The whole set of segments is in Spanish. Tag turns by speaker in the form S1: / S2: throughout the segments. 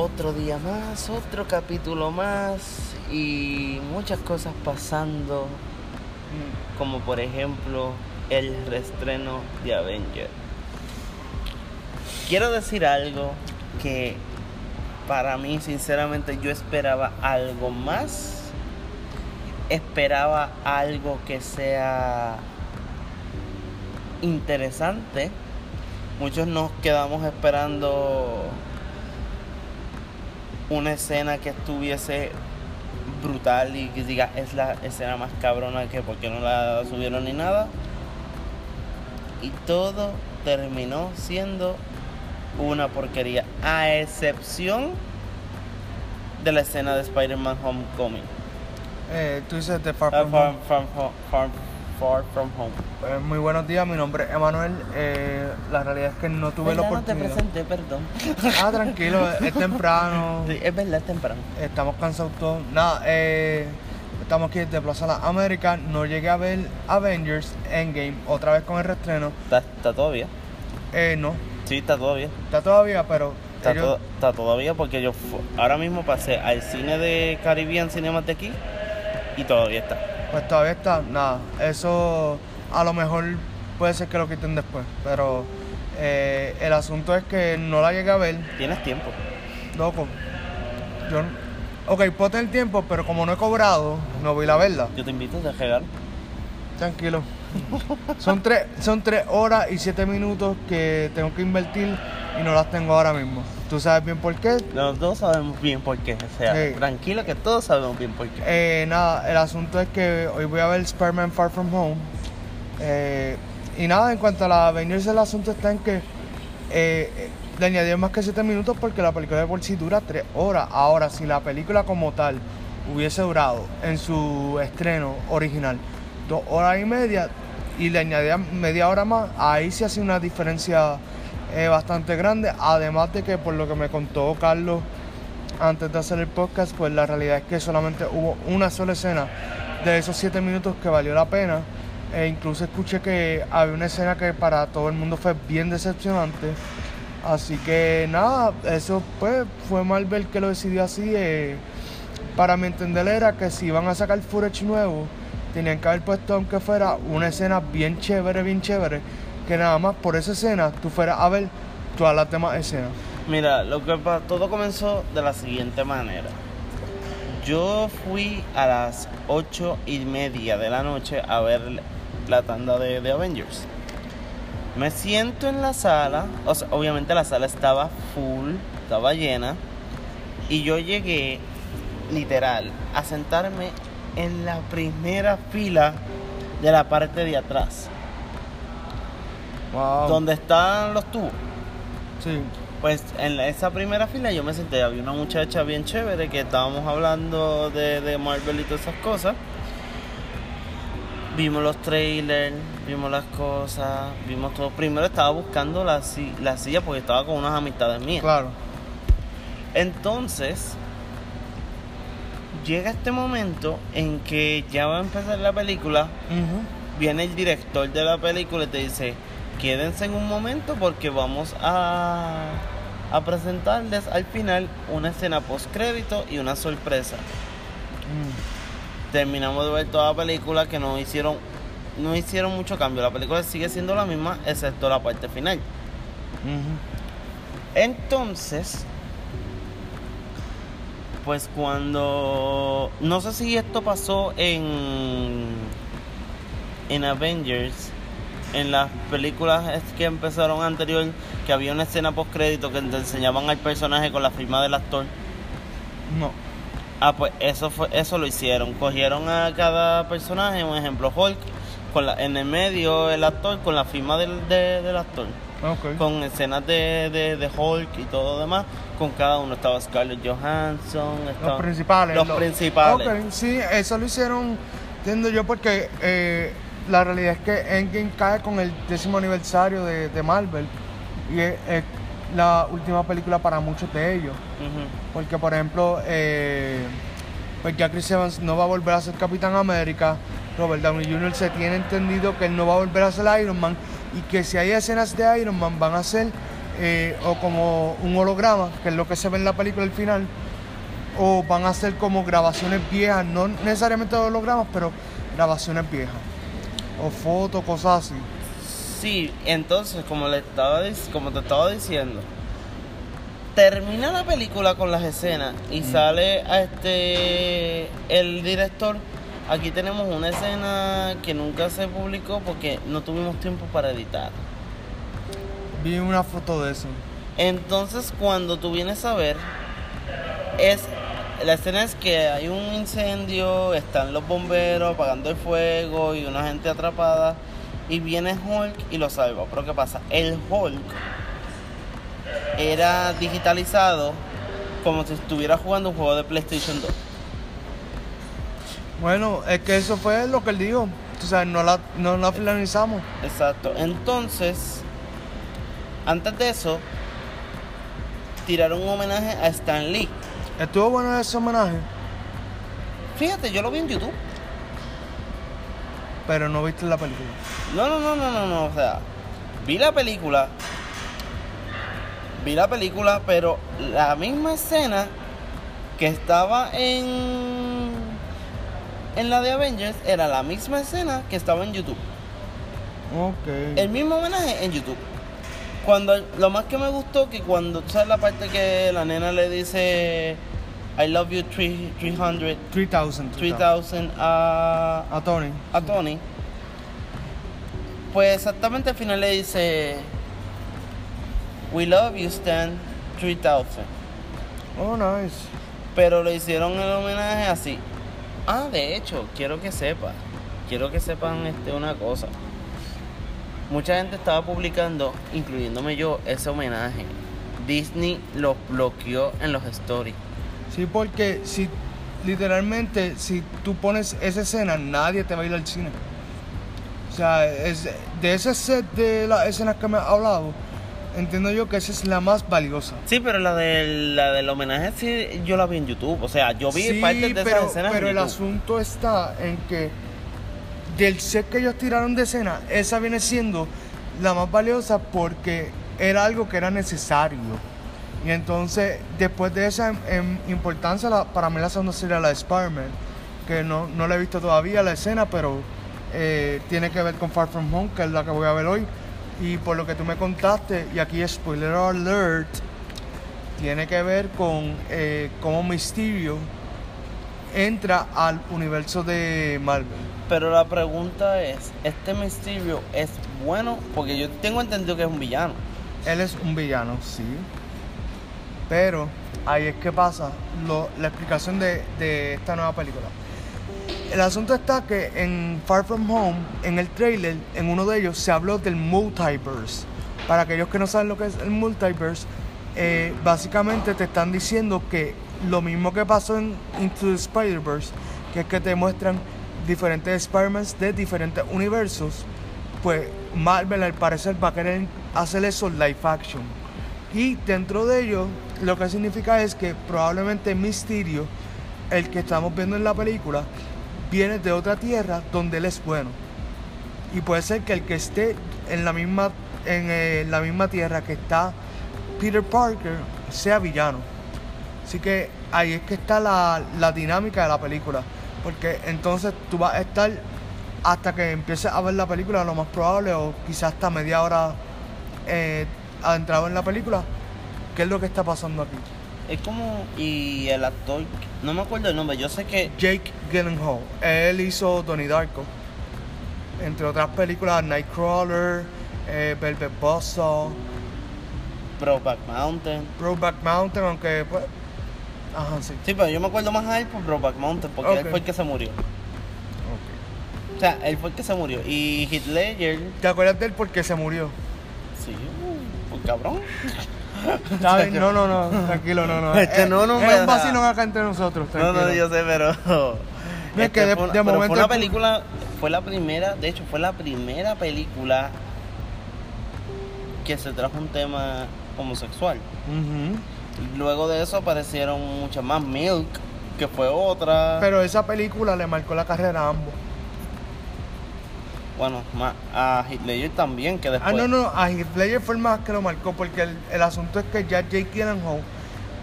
S1: otro día más, otro capítulo más y muchas cosas pasando, como por ejemplo el reestreno de Avenger. Quiero decir algo que para mí sinceramente yo esperaba algo más. Esperaba algo que sea interesante. Muchos nos quedamos esperando una escena que estuviese brutal y que diga es la escena más cabrona que porque no la subieron ni nada. Y todo terminó siendo una porquería, a excepción de la escena de Spider-Man Homecoming.
S2: Eh, tú dices de Far
S1: Ah, far, far, far from home.
S2: Eh, muy buenos días, mi nombre es Emanuel. Eh, la realidad es que no tuve la
S1: ¿Verdad? No te
S2: oportunidad.
S1: presenté, perdón.
S2: Ah, tranquilo, es temprano.
S1: Sí, es verdad, es temprano.
S2: Estamos cansados todos. Nada, eh, estamos aquí desde Plaza Las Américas. No llegué a ver Avengers Endgame otra vez con el reestreno.
S1: ¿Está, está todavía?
S2: Eh, no,
S1: Sí, está todavía.
S2: está todavía, pero
S1: Está,
S2: ellos-
S1: to- está todavía porque yo ahora mismo pasé al cine de Caribbean Cinemas de aquí y todavía está.
S2: Pues todavía está. Nada, eso a lo mejor puede ser que lo quiten después, pero eh, el asunto es que no la llegué a ver.
S1: Tienes tiempo.
S2: Loco, yo Ok, puedo tener tiempo, pero como no he cobrado, no voy a verla.
S1: Yo te invito a regalar.
S2: Tranquilo. Son tres, son tres horas y siete minutos que tengo que invertir y no las tengo ahora mismo. ¿Tú sabes bien por qué?
S1: No, todos sabemos bien por qué. O sea,
S2: Sí.
S1: tranquilo que todos sabemos bien por qué.
S2: Eh, nada, el asunto es que hoy voy a ver Spider-Man Far From Home. Eh, y nada, en cuanto a la Avengers, el asunto está en que eh, le añadieron más que 7 minutos porque la película de por sí dura 3 horas. Ahora, si la película como tal hubiese durado en su estreno original 2 horas y media y le añadían media hora más, ahí sí hace una diferencia eh, bastante grande. Además de que, por lo que me contó Carlos antes de hacer el podcast, pues la realidad es que solamente hubo una sola escena de esos 7 minutos que valió la pena. E incluso escuché que había una escena que para todo el mundo fue bien decepcionante. Así que nada, eso pues fue Marvel que lo decidió así. eh, para mi entender era que si iban a sacar footage nuevo, tenían que haber puesto aunque fuera una escena bien chévere, bien chévere, que nada más por esa escena tú fueras a ver todas las demás escenas.
S1: Mira, lo que pa- todo comenzó de la siguiente manera. Yo fui a las ocho y media de la noche a ver la tanda de, de Avengers. Me siento en la sala, o sea, obviamente la sala estaba full, estaba llena, y yo llegué literal a sentarme en la primera fila de la parte de atrás,
S2: Wow.
S1: donde están los tubos.
S2: Sí.
S1: Pues en esa primera fila yo me senté, había una muchacha bien chévere que estábamos hablando de, de Marvel y todas esas cosas. Vimos los trailers, vimos las cosas, vimos todo. Primero estaba buscando la, si- la silla porque estaba con unas amistades mías.
S2: Claro.
S1: Entonces, llega este momento en que ya va a empezar la película, viene el director de la película y te dice, quédense en un momento porque vamos a, a presentarles al final una escena post crédito y una sorpresa.
S2: Mm.
S1: Terminamos de ver toda la película que no hicieron no hicieron mucho cambio. La película sigue siendo la misma excepto la parte final. Entonces, pues cuando no sé si esto pasó en en Avengers, en las películas que empezaron anterior, que había una escena post crédito que te enseñaban al personaje con la firma del actor.
S2: No.
S1: Ah, pues eso fue, eso lo hicieron. Cogieron a cada personaje, un ejemplo Hulk, con la, en el medio el actor con la firma del, de- del actor,
S2: Ok.
S1: con escenas de, de, de Hulk y todo lo demás. Con cada uno estaba Scarlett Johansson, estaba-
S2: Los principales.
S1: Los principales.
S2: Ok, sí, eso lo hicieron, entiendo yo, porque eh, la realidad es que Endgame cae con el décimo aniversario de, de Marvel y es, es la última película para muchos de ellos. Porque, por ejemplo, eh, pues ya Chris Evans no va a volver a ser Capitán América. Robert Downey Jr. se tiene entendido que él no va a volver a ser Iron Man. Y que si hay escenas de Iron Man van a ser eh, o como un holograma, que es lo que se ve en la película al final, o van a ser como grabaciones viejas, no necesariamente hologramas, pero grabaciones viejas, o fotos, cosas así.
S1: Sí, entonces, como, le estaba, como te estaba diciendo, termina la película con las escenas y sale a este el director. Aquí tenemos una escena que nunca se publicó porque no tuvimos tiempo para editar.
S2: Vi una foto de eso.
S1: Entonces, cuando tú vienes a ver, es la escena es que hay un incendio, están los bomberos apagando el fuego y una gente atrapada y viene Hulk y lo salva. Pero ¿qué pasa? El Hulk era digitalizado como si estuviera jugando un juego de PlayStation 2.
S2: Bueno, es que eso fue lo que él dijo. O sea, no la, no la finalizamos.
S1: Exacto. Entonces, antes de eso, tiraron un homenaje a Stan Lee.
S2: Estuvo bueno ese homenaje,
S1: Fíjate, yo lo vi en YouTube.
S2: pero no viste la película.
S1: No, no, no, no, no, no, o sea, vi la película, vi la película, pero la misma escena que estaba en en la de Avengers era la misma escena que estaba en YouTube.
S2: Ok.
S1: El mismo homenaje en YouTube. Cuando lo más que me gustó que cuando tú sabes la parte que la nena le dice I love you 300
S2: 3000.
S1: 3000 a
S2: A Tony.
S1: a Tony, pues exactamente al final le dice, We love you, Stan 3000.
S2: Oh, nice.
S1: Pero le hicieron el homenaje así. Ah, de hecho, quiero que sepa, quiero que sepan este, una cosa. Mucha gente estaba publicando, incluyéndome yo, ese homenaje. Disney lo bloqueó en los stories.
S2: Sí, porque si literalmente si tú pones esa escena, nadie te va a ir al cine. O sea, es, de ese set de las escenas que me has hablado, entiendo yo que esa es la más valiosa.
S1: Sí, pero la del, la del homenaje sí, yo la vi en YouTube. O sea, yo vi
S2: Sí,
S1: parte de
S2: pero,
S1: esas escenas
S2: pero
S1: en
S2: el asunto está en que del set que ellos tiraron de escena, esa viene siendo la más valiosa porque era algo que era necesario. Y entonces, después de esa em, importancia, la- para mí la segunda sería la de Spider-Man, que no, no la he visto todavía la escena, pero eh, tiene que ver con Far From Home, que es la que voy a ver hoy. Y por lo que tú me contaste, y aquí spoiler alert, tiene que ver con eh, cómo Mysterio entra al universo de Marvel.
S1: Pero la pregunta es, ¿este Mysterio es bueno? Porque yo tengo entendido que es un villano.
S2: Él es un villano, sí. Pero ahí es que pasa lo- la explicación de, de esta nueva película. El asunto está que en Far From Home, en el trailer, en uno de ellos se habló del multiverse. Para aquellos que no saben lo que es el multiverse, eh, básicamente te están diciendo que lo mismo que pasó en Into the Spider-Verse, que es que te muestran diferentes Spider-Mans de diferentes universos, pues Marvel al parecer va a querer hacer eso live action. Y dentro de ello, lo que significa es que probablemente Mysterio, el que estamos viendo en la película, viene de otra tierra donde él es bueno. Y puede ser que el que esté en la misma, en eh, la misma tierra que está Peter Parker sea villano. Así que ahí es que está la, la dinámica de la película. Porque entonces tú vas a estar hasta que empieces a ver la película, lo más probable, o quizás hasta media hora eh, adentrado en la película, qué es lo que está pasando aquí.
S1: Es como... Y el actor, no me acuerdo el nombre, yo sé que...
S2: Jake Gyllenhaal, él hizo Donnie Darko, entre otras películas, Nightcrawler, eh, Velvet Buzzsaw,
S1: Brokeback Mountain.
S2: Brokeback Mountain, aunque pues, ajá, sí.
S1: Sí, pero yo me acuerdo más a él por Brokeback Mountain, porque él fue el que se murió. O sea, él fue el que se murió. Y Ledger,
S2: ¿Te acuerdas de él porque se murió?
S1: sí, pues cabrón.
S2: No, no, no, tranquilo, no, no.
S1: Este
S2: Eh,
S1: no, no
S2: es
S1: me
S2: un vacilón acá entre nosotros,
S1: No, no, yo sé, pero...
S2: No, es que de-
S1: una,
S2: de momento
S1: fue una película, fue la primera, de hecho fue la primera película que se trajo un tema homosexual.
S2: Ujú.
S1: Luego de eso aparecieron muchas más, Milk, que fue otra.
S2: Pero esa película le marcó la carrera a ambos.
S1: Bueno, a Hitler también, que
S2: Ah,
S1: después.
S2: no, no, a Heath Ledger fue el más que lo marcó, porque el, el asunto es que ya Jake Gyllenhaal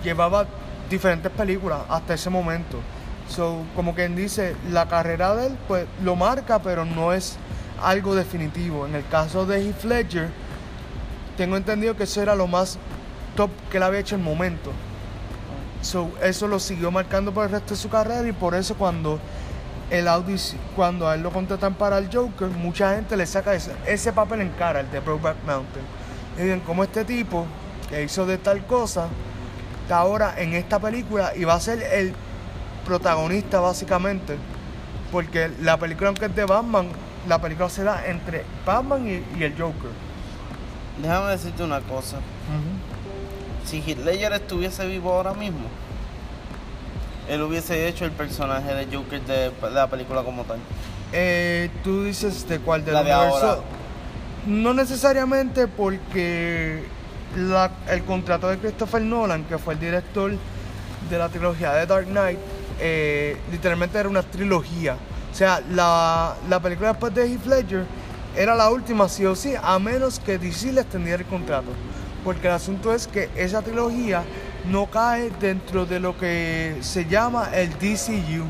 S2: llevaba diferentes películas hasta ese momento. So, como quien dice, la carrera de él, pues lo marca, pero no es algo definitivo. En el caso de Heath Ledger, tengo entendido que eso era lo más top que él había hecho en el momento. So, eso lo siguió marcando por el resto de su carrera y por eso cuando el audici- cuando a él lo contratan para el Joker, mucha gente le saca ese, ese papel en cara, el de Brokeback Mountain. Y dicen, como este tipo que hizo de tal cosa, está ahora en esta película y va a ser el protagonista básicamente. Porque la película, aunque es de Batman, la película se da entre Batman y, y el Joker.
S1: Déjame decirte una cosa. Si Heath Ledger estuviese vivo ahora mismo, él hubiese hecho el personaje de Joker de la película como tal.
S2: Eh, Tú dices de cuál del
S1: La de
S2: universo.
S1: ahora.
S2: No necesariamente porque la- el contrato de Christopher Nolan, que fue el director de la trilogía de Dark Knight, eh, literalmente era una trilogía. O sea, la, la película después de Heath Ledger era la última, sí o sí, a menos que DC le extendiera el contrato. Porque el asunto es que esa trilogía no cae dentro de lo que se llama el DCU,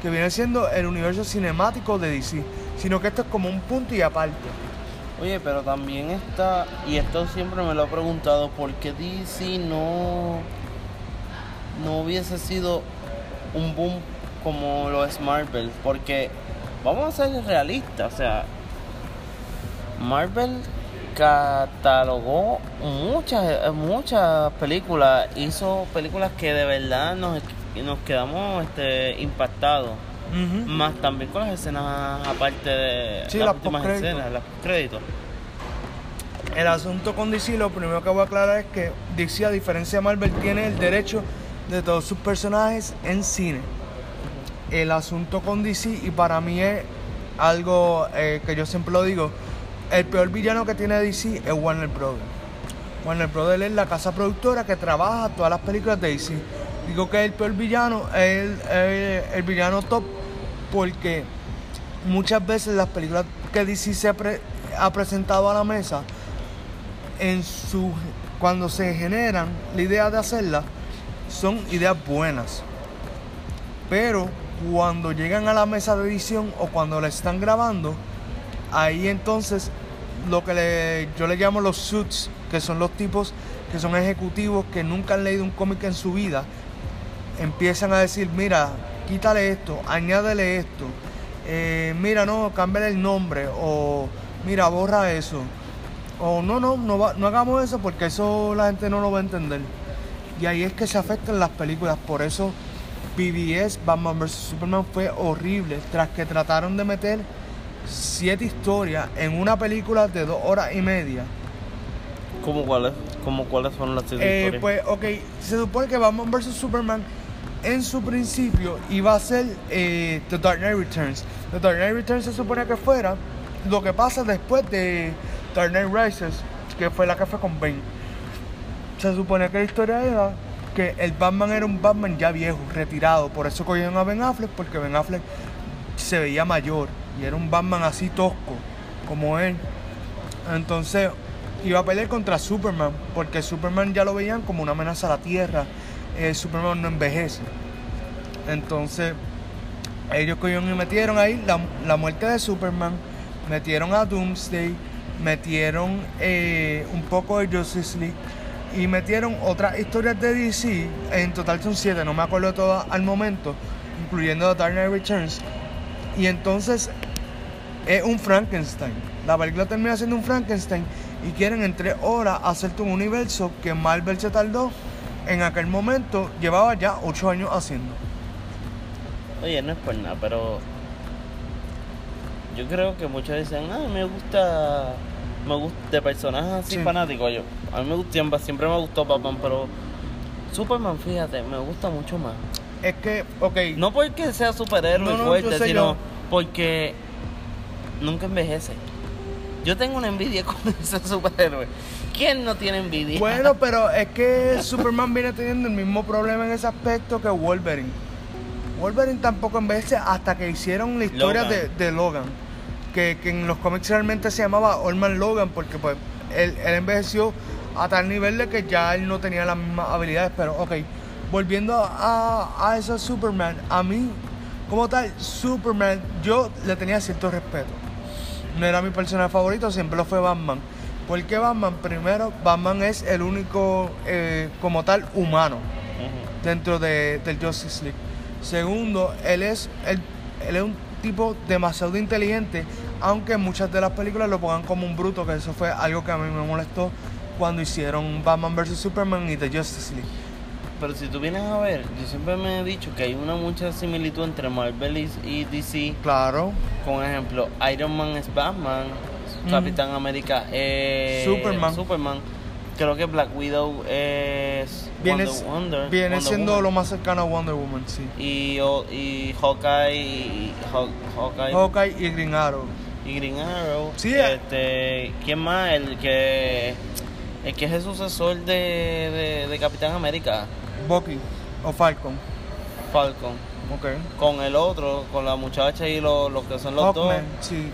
S2: que viene siendo el universo cinemático de DC, sino que esto es como un punto y aparte.
S1: Oye, pero también está, y esto siempre me lo he preguntado, ¿por qué DC no, no hubiese sido un boom como lo es Marvel? Porque vamos a ser realistas, o sea, Marvel catalogó muchas muchas películas, hizo películas que de verdad nos, nos quedamos este, impactados. Más también con las escenas aparte de
S2: Sí,
S1: las
S2: las
S1: últimas escenas, las créditos.
S2: El asunto con DC, lo primero que voy a aclarar es que DC, a diferencia de Marvel, tiene el derecho de todos sus personajes en cine. El asunto con DC, y para mí es algo eh, que yo siempre lo digo, el peor villano que tiene DC es Warner Brothers. Warner Brothers es la casa productora que trabaja todas las películas de DC. Digo que el peor villano es el, el- villano top porque muchas veces las películas que DC se ha, pre- ha presentado a la mesa, cuando se generan la idea de hacerlas, son ideas buenas. Pero cuando llegan a la mesa de edición o cuando la están grabando, ahí entonces lo que yo le llamo los suits, que son los tipos que son ejecutivos que nunca han leído un cómic en su vida, empiezan a decir, mira, quítale esto, añádele esto, eh, mira, no, cámbiale el nombre, o mira, borra eso, o no, no, no, no hagamos eso porque eso la gente no lo va a entender. Y ahí es que se afectan las películas, por eso BBS, Batman vs. Superman fue horrible, tras que trataron de meter siete historias en una película de dos horas y media.
S1: ¿Cómo cuáles? ¿Cómo cuáles son las siete
S2: Eh,
S1: historias?
S2: pues, ok, se supone que Batman vs. Superman en su principio iba a ser eh, The Dark Knight Returns. The Dark Knight Returns se supone que fuera lo que pasa después de Dark Knight Rises, que fue la que fue con Bane. Se supone que la historia era que el Batman era un Batman ya viejo, retirado. Por eso cogieron a Ben Affleck, porque Ben Affleck se veía mayor y era un Batman así tosco, como él. Entonces iba a pelear contra Superman, porque Superman ya lo veían como una amenaza a la Tierra. Eh, Superman no envejece. Entonces, ellos cogieron y metieron ahí la, muerte de Superman, metieron a Doomsday, metieron eh, un poco de Justice League y metieron otras historias de DC. En total son siete, no me acuerdo todas al momento, incluyendo The Dark Knight Returns. Y entonces es un Frankenstein. La película termina siendo un Frankenstein y quieren en tres horas hacerte un universo que Marvel se tardó en aquel momento, llevaba ya ocho años haciendo.
S1: Oye, no es por nada, pero yo creo que muchos dicen, ah, me gusta, me gusta de personajes así
S2: Sí.
S1: fanáticos. Yo, a mí me gusta, siempre, me gustó Batman, pero Superman, fíjate, me gusta mucho más.
S2: Es que, ok,
S1: No porque sea superhéroe
S2: No, no,
S1: fuerte, sino
S2: yo-
S1: porque nunca envejece. Yo tengo una envidia con ese superhéroe. ¿Quién no tiene envidia?
S2: bueno, pero es que Superman viene teniendo el mismo problema en ese aspecto que Wolverine. Wolverine tampoco envejece hasta que hicieron la historia
S1: Logan.
S2: De, de Logan. que, que en los cómics realmente se llamaba Olman Logan, porque pues él, él envejeció a tal nivel de que ya él no tenía las mismas habilidades. Pero ok, volviendo a, a de Superman, a mí, como tal, Superman, yo le tenía cierto respeto. No era mi personaje favorito, siempre lo fue Batman. ¿Por qué Batman? Primero, Batman es el único, eh, como tal, humano dentro de, del Justice League. Segundo, él es, él, él es un tipo demasiado inteligente, aunque muchas de las películas lo pongan como un bruto, que eso fue algo que a mí me molestó cuando hicieron Batman vs. Superman y The Justice League.
S1: Pero si tú vienes a ver, yo siempre me he dicho que hay una mucha similitud entre Marvel y, y DC.
S2: Claro,
S1: Con ejemplo, Iron Man es Batman,
S2: Ujú.
S1: Capitán América es
S2: Superman.
S1: Superman. Creo que Black Widow es
S2: viene,
S1: Wonder, Wonder-
S2: viene
S1: Wonder
S2: siendo
S1: Woman.
S2: lo más cercano a Wonder Woman, sí.
S1: Y, o- y Hawkeye, y, Haw- Hawkeye
S2: Hawkeye y Green Arrow.
S1: y Green Arrow.
S2: Sí, eh.
S1: este, ¿Quién más? El que, el que es el sucesor de, de, de Capitán América,
S2: Bucky o Falcon.
S1: Falcon.
S2: Ok.
S1: Con el otro, con la muchacha y los lo que son los
S2: Hawkman, sí.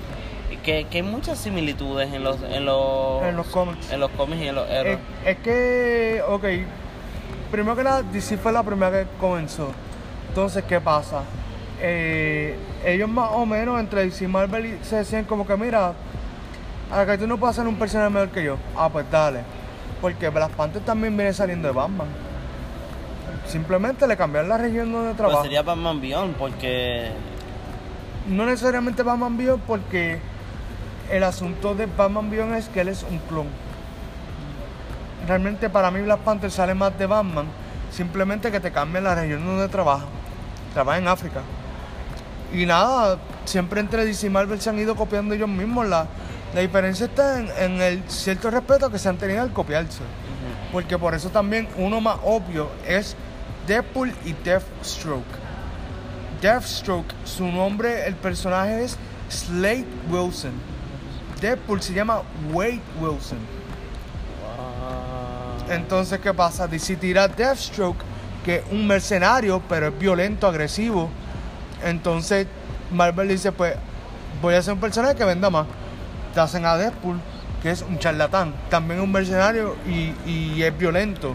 S1: dos. Que, que hay muchas similitudes en los, en los,
S2: En los cómics.
S1: en los cómics y en los
S2: Es,
S1: héroes.
S2: es que, ok, primero que nada, DC fue la primera que comenzó. Entonces, ¿qué pasa? Eh, ellos más o menos entre DC y Marvel se decían como que, mira, acá tú no puedes hacer un personaje mejor que yo. Ah, pues dale. Porque Black Panther también viene saliendo de Batman. Simplemente le cambiaron la región donde
S1: Pues
S2: trabaja.
S1: sería Batman Beyond porque
S2: No necesariamente Batman Beyond porque el asunto de Batman Beyond es que él es un clon. Realmente para mí Black Panther sale más de Batman, simplemente que te cambia la región donde trabaja. Trabaja en África. Y nada, siempre entre DC y Marvel se han ido copiando ellos mismos. La, la diferencia está en, en el cierto respeto que se han tenido al copiarse. Porque por eso también uno más obvio es Deadpool y Deathstroke. Deathstroke, su nombre, el personaje es Slade Wilson. Deadpool se llama Wade Wilson. Entonces, ¿qué pasa? DC tira Deathstroke, que es un mercenario, pero es violento, agresivo. Entonces, Marvel dice, pues, voy a hacer un personaje que venda más. Te hacen a Deadpool, que es un charlatán. También es un mercenario y, y es violento.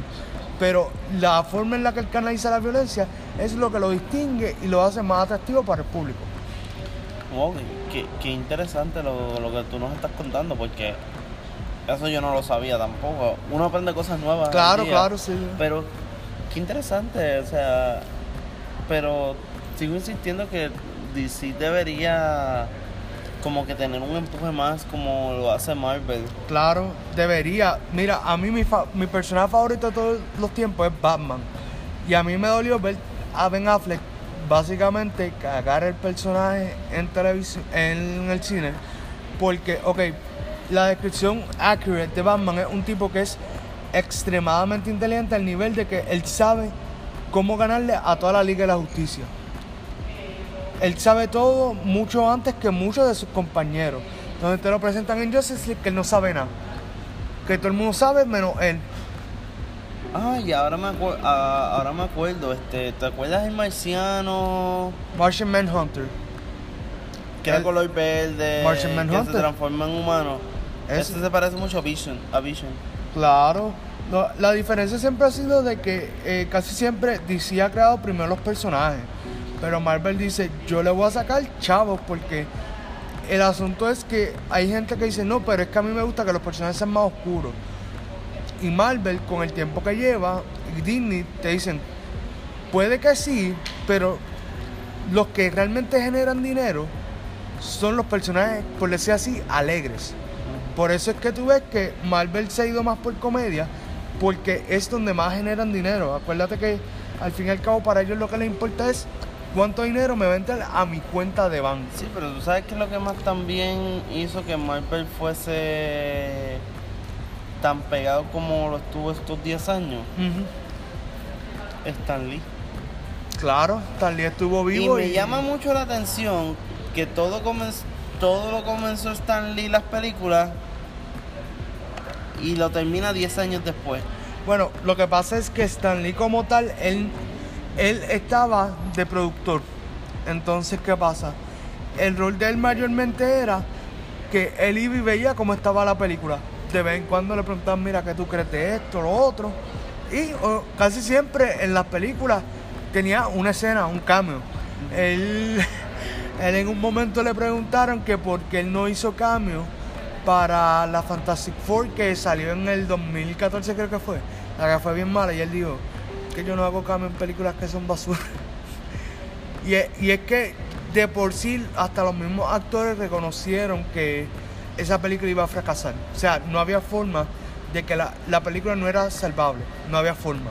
S2: Pero la forma en la que él canaliza la violencia es lo que lo distingue y lo hace más atractivo para el público.
S1: wow, qué, qué interesante lo, lo que tú nos estás contando porque eso yo no lo sabía tampoco. Uno aprende cosas nuevas.
S2: Claro,
S1: día.
S2: claro, sí.
S1: Pero qué interesante, o sea, pero sigo insistiendo que DC debería como que tener un empuje más como lo hace Marvel.
S2: Claro, debería. Mira, a mí mi, fa- mi personaje favorito de todos los tiempos es Batman. Y a mí me dolió ver a Ben Affleck básicamente cagar el personaje en televisión, en el cine. Porque, ok, la descripción accurate de Batman es un tipo que es extremadamente inteligente al nivel de que él sabe cómo ganarle a toda la Liga de la Justicia. Él sabe todo mucho antes que muchos de sus compañeros. Donde te lo presentan en Justice League que él no sabe nada. Que todo el mundo sabe menos él.
S1: Ah, y ahora me, acu- ah, ahora me acuerdo, este, ¿te acuerdas del marciano
S2: Martian Manhunter.
S1: que era
S2: El-
S1: color verde,
S2: Martian
S1: que se
S2: Manhunter.
S1: transforma en humano? Este se parece mucho a Vision, a Vision.
S2: Claro. No, la diferencia siempre ha sido de que eh, casi siempre DC ha creado primero los personajes. Pero Marvel dice, yo le voy a sacar chavos porque el asunto es que hay gente que dice, no, pero es que a mí me gusta que los personajes sean más oscuros. Y Marvel, con el tiempo que lleva, y Disney te dicen, puede que sí, pero los que realmente generan dinero son los personajes, por decir así, alegres. Por eso es que tú ves que Marvel se ha ido más por comedia, porque es donde más generan dinero. Acuérdate que al fin y al cabo para ellos lo que les importa es cuánto dinero me va a entrar a mi cuenta de banco.
S1: Sí, pero tú sabes que lo que más también hizo que Marvel fuese tan pegado como lo estuvo estos 10 años, Stan Lee.
S2: Claro, tal día estuvo
S1: Y
S2: vivo
S1: me llama mucho la atención que todo comenzó, todo lo comenzó Stan Lee las películas y lo termina 10 años después.
S2: Bueno, lo que pasa es que Stan Lee como tal, él, él estaba de productor. Entonces, ¿qué pasa? El rol de él mayormente era que él iba y veía cómo estaba la película. De vez en cuando le preguntaban, mira, ¿qué tú crees de esto, lo otro? Y casi siempre en las películas tenía una escena, un cameo. Él, él en un momento le preguntaron que por qué él no hizo cameo para la Fantastic Four que salió en el 2014 creo que fue. La que fue bien mala y él dijo que yo no hago cameo en películas que son basura. y, es, y es que de por sí hasta los mismos actores reconocieron que esa película iba a fracasar. O sea, no había forma de que la, la película no era salvable. No había forma.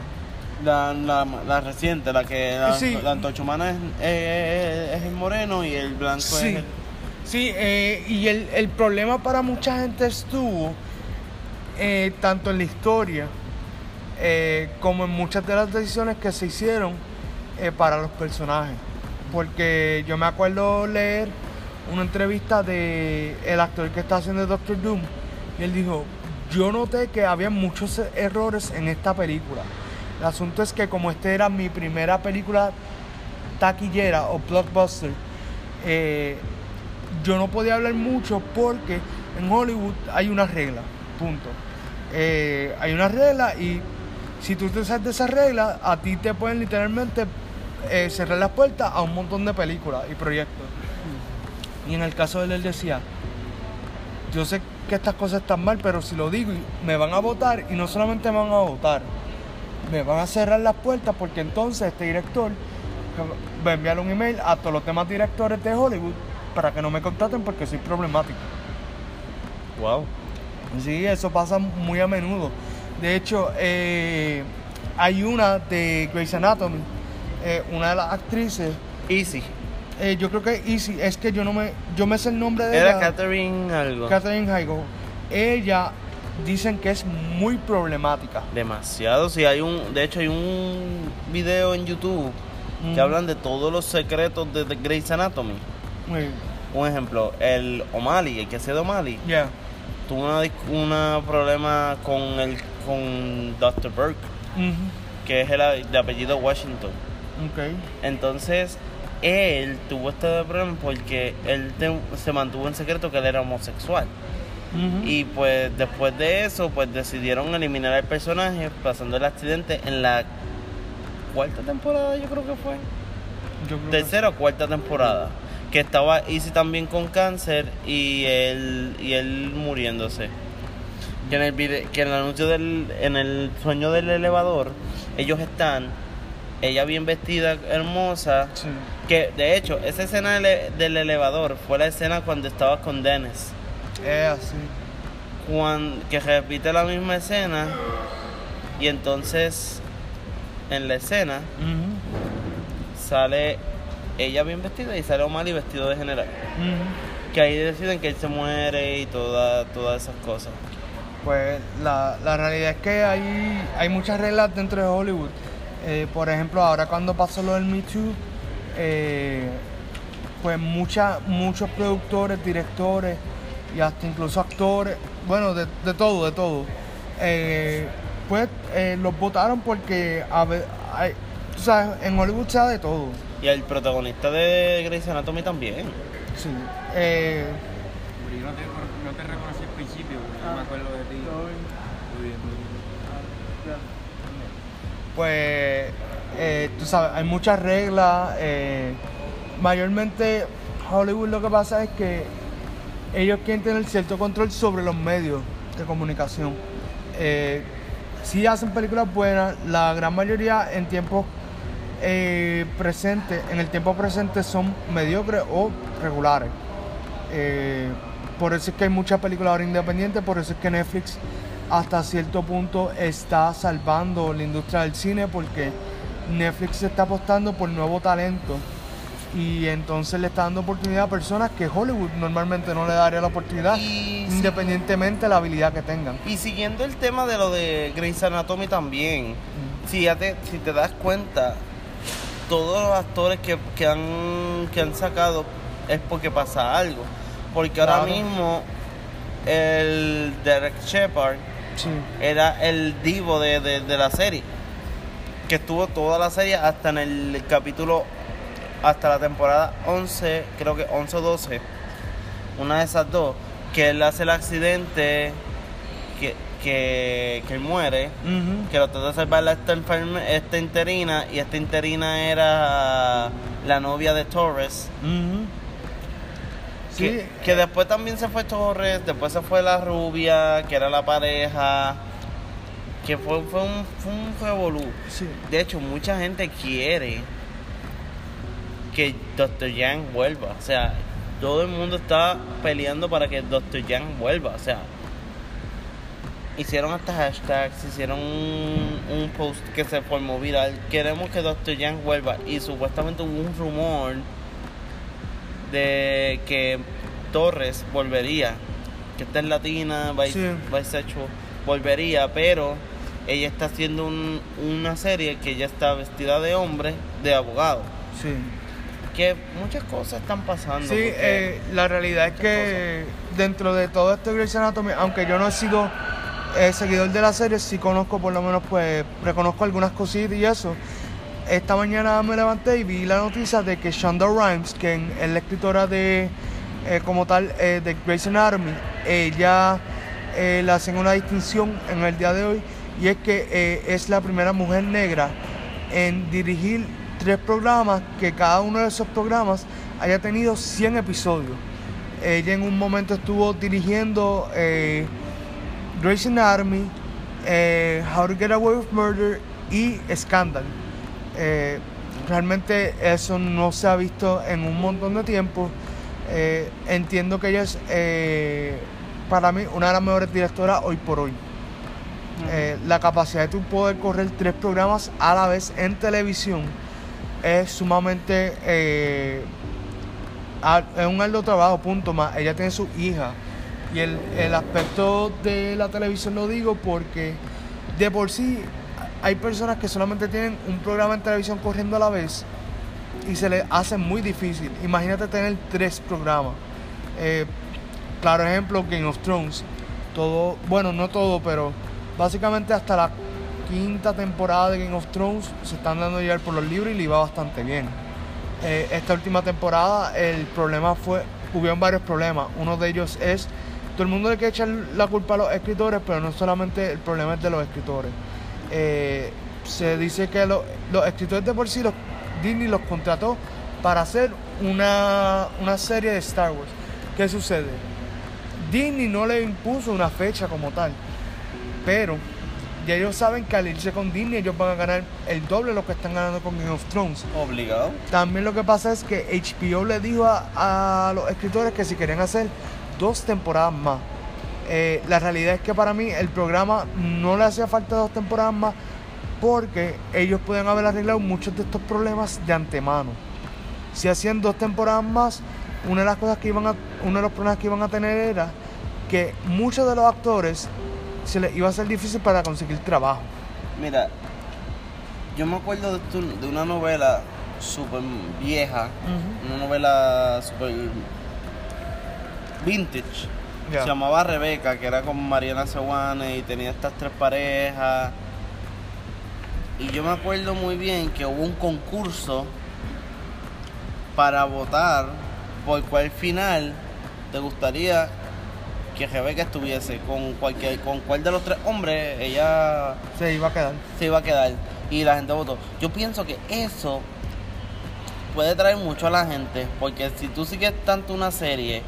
S1: La, la, la reciente, la que la,
S2: Sí.
S1: la antorcha humana es, es, es el moreno y el blanco
S2: Sí,
S1: es el...
S2: sí eh, y el, el problema para mucha gente estuvo eh, tanto en la historia eh, como en muchas de las decisiones que se hicieron eh, para los personajes. Porque yo me acuerdo leer una entrevista de el actor que está haciendo Doctor Doom y él dijo, yo noté que había muchos errores en esta película. El asunto es que como esta era mi primera película taquillera o blockbuster, eh, yo no podía hablar mucho porque en Hollywood hay una regla, punto. Hay una regla y si tú te sabes de esa regla, a ti te pueden literalmente eh, cerrar las puertas a un montón de películas y proyectos. Y en el caso de él, él decía, yo sé que estas cosas están mal, pero si lo digo, me van a votar y no solamente me van a votar, me van a cerrar las puertas porque entonces este director va a enviar un email a todos los demás directores de Hollywood para que no me contraten porque soy problemático.
S1: Wow.
S2: Sí, eso pasa muy a menudo. De hecho, eh, hay una de Grey's Anatomy, eh, una de las actrices,
S1: Easy.
S2: eh, yo creo que Easy, es que yo no me, yo me sé el nombre de
S1: Era
S2: ella,
S1: Catherine algo.
S2: Catherine Heigl. Ella dicen que es muy problemática.
S1: Demasiado. Sí, hay un... De hecho, hay un video en YouTube
S2: Mm.
S1: que hablan de todos los secretos de, de Grey's Anatomy. Un ejemplo, el O'Malley, el que hacía de O'Malley,
S2: Yeah.
S1: tuvo una, una problema con el con Dr. Burke, que es el de apellido Washington.
S2: Ok.
S1: Entonces, él tuvo este problema porque él te- se mantuvo en secreto que él era homosexual. Y pues después de eso, pues decidieron eliminar al personaje pasando el accidente en la cuarta temporada, yo creo que fue.
S2: Yo creo que-
S1: Tercera o cuarta temporada. Que estaba Easy también con cáncer y él, y él muriéndose. Que en el vide- que en el anuncio del, en el sueño del elevador, ellos están, ella bien vestida, hermosa,
S2: Sí.
S1: que de hecho, esa escena del, del elevador fue la escena cuando estaba con Dennis.
S2: Es así.
S1: Que repite la misma escena y entonces en la escena sale ella bien vestida y sale O'Malley vestido de general. Que ahí deciden que él se muere y toda, todas esas cosas.
S2: Pues la, la realidad es que hay, hay muchas reglas dentro de Hollywood. Eh, por ejemplo, ahora cuando pasó lo del Me Too, eh, pues mucha, muchos productores, directores y hasta incluso actores, bueno, de, de todo, de todo, eh, pues eh, los votaron porque a tú sabes, en Hollywood se da de todo.
S1: Y el protagonista de Grey's Anatomy también.
S2: Sí. Eh,
S3: Pero yo no te, no te reconocí al principio, porque no me acuerdo de ti. Muy bien, muy bien.
S2: pues eh, tú sabes, hay muchas reglas. eh, mayormente Hollywood lo que pasa es que ellos quieren tener cierto control sobre los medios de comunicación. Eh, sí hacen películas buenas, la gran mayoría en tiempos eh, presentes, en el tiempo presente son mediocres o regulares. Eh, por eso es que hay muchas películas ahora independientes, por eso es que Netflix hasta cierto punto está salvando la industria del cine porque Netflix se está apostando por nuevo talento y entonces le está dando oportunidad a personas que Hollywood normalmente no le daría la oportunidad
S1: Y
S2: independientemente de la habilidad que tengan.
S1: Y siguiendo el tema de lo de Grey's Anatomy también, si, ya te, si te das cuenta, todos los actores que, que han, que han sacado es porque pasa algo. Porque ahora mismo el Derek Shepard
S2: Sí.
S1: era el divo de, de- de la serie. Que estuvo toda la serie hasta en el capítulo, hasta la temporada 11, creo que 11 o 12. Una de esas dos. que él hace el accidente, que, que, que él muere, que lo trata de salvar esta, esta interina, y esta interina era la novia de Torres.
S2: Sí,
S1: Que, que después también se fue Torres, después se fue la rubia, que era la pareja. Que fue, fue un, fue un revolú.
S2: sí.
S1: De hecho, mucha gente quiere que Dr. Yang vuelva. O sea, todo el mundo está peleando para que Dr. Yang vuelva. O sea, hicieron hasta hashtags, hicieron un, un post que se formó viral. Queremos que Dr. Yang vuelva. Y supuestamente hubo un rumor de que Torres volvería. Que esta es latina, bis-
S2: Sí.
S1: bisexual, volvería, pero ella está haciendo un- una serie que ella está vestida de hombre, de abogado.
S2: Sí.
S1: Que muchas cosas están pasando.
S2: Sí, eh, la realidad es que dentro de todo este Grey's Anatomy, aunque yo no he sido eh, seguidor de la serie, sí conozco por lo menos, pues, reconozco algunas cositas y eso. Esta mañana me levanté y vi la noticia de que Shonda Rhimes, que es la escritora de, eh, como tal, eh, de Grey's Anatomy, ella eh, le hacen una distinción en el día de hoy y es que eh, es la primera mujer negra en dirigir tres programas que cada uno de esos programas haya tenido 100 episodios. Ella en un momento estuvo dirigiendo eh, Grey's Anatomy, eh, How to Get Away with Murder y Scandal. Eh, realmente eso no se ha visto en un montón de tiempo. Eh, entiendo que ella es, eh, para mí, una de las mejores directoras hoy por hoy. Eh, la capacidad de tu poder correr tres programas a la vez en televisión es sumamente es un arduo trabajo, punto más. Ella tiene su hija. Y el, el aspecto de la televisión lo digo porque de por sí hay personas que solamente tienen un programa en televisión corriendo a la vez y se les hace muy difícil. Imagínate tener tres programas. Eh, claro ejemplo, Game of Thrones. Todo, bueno, no todo, pero básicamente hasta la quinta temporada de Game of Thrones se están dando llevar por los libros y le iba bastante bien. Eh, esta última temporada el problema fue, hubieron varios problemas. Uno de ellos es, todo el mundo le quiere echar la culpa a los escritores, pero no solamente el problema es de los escritores. Eh, se dice que lo- los escritores de por sí, los, Disney los contrató para hacer una, una serie de Star Wars. ¿Qué sucede? Disney no le impuso una fecha como tal, pero ya ellos saben que al irse con Disney ellos van a ganar el doble de lo que están ganando con Game of Thrones.
S1: Obligado.
S2: También lo que pasa es que HBO le dijo a, a los escritores que si querían hacer dos temporadas más. Eh, la realidad es que para mí el programa no le hacía falta dos temporadas más porque ellos pueden haber arreglado muchos de estos problemas de antemano. Si hacían dos temporadas más, una de las cosas que iban a, uno de los problemas que iban a tener era que muchos de los actores se les iba a hacer difícil para conseguir trabajo.
S1: Mira, yo me acuerdo de, tu- de una novela súper vieja, una novela súper vintage. Se llamaba Rebeca, que era con Mariana Sewane y tenía estas tres parejas. Y yo me acuerdo muy bien que hubo un concurso para votar por cuál final te gustaría que Rebeca estuviese con cualquier con cuál de los tres hombres ella
S2: Se iba a quedar.
S1: se iba a quedar y la gente votó. Yo pienso que eso puede traer mucho a la gente, porque si tú sigues tanto una serie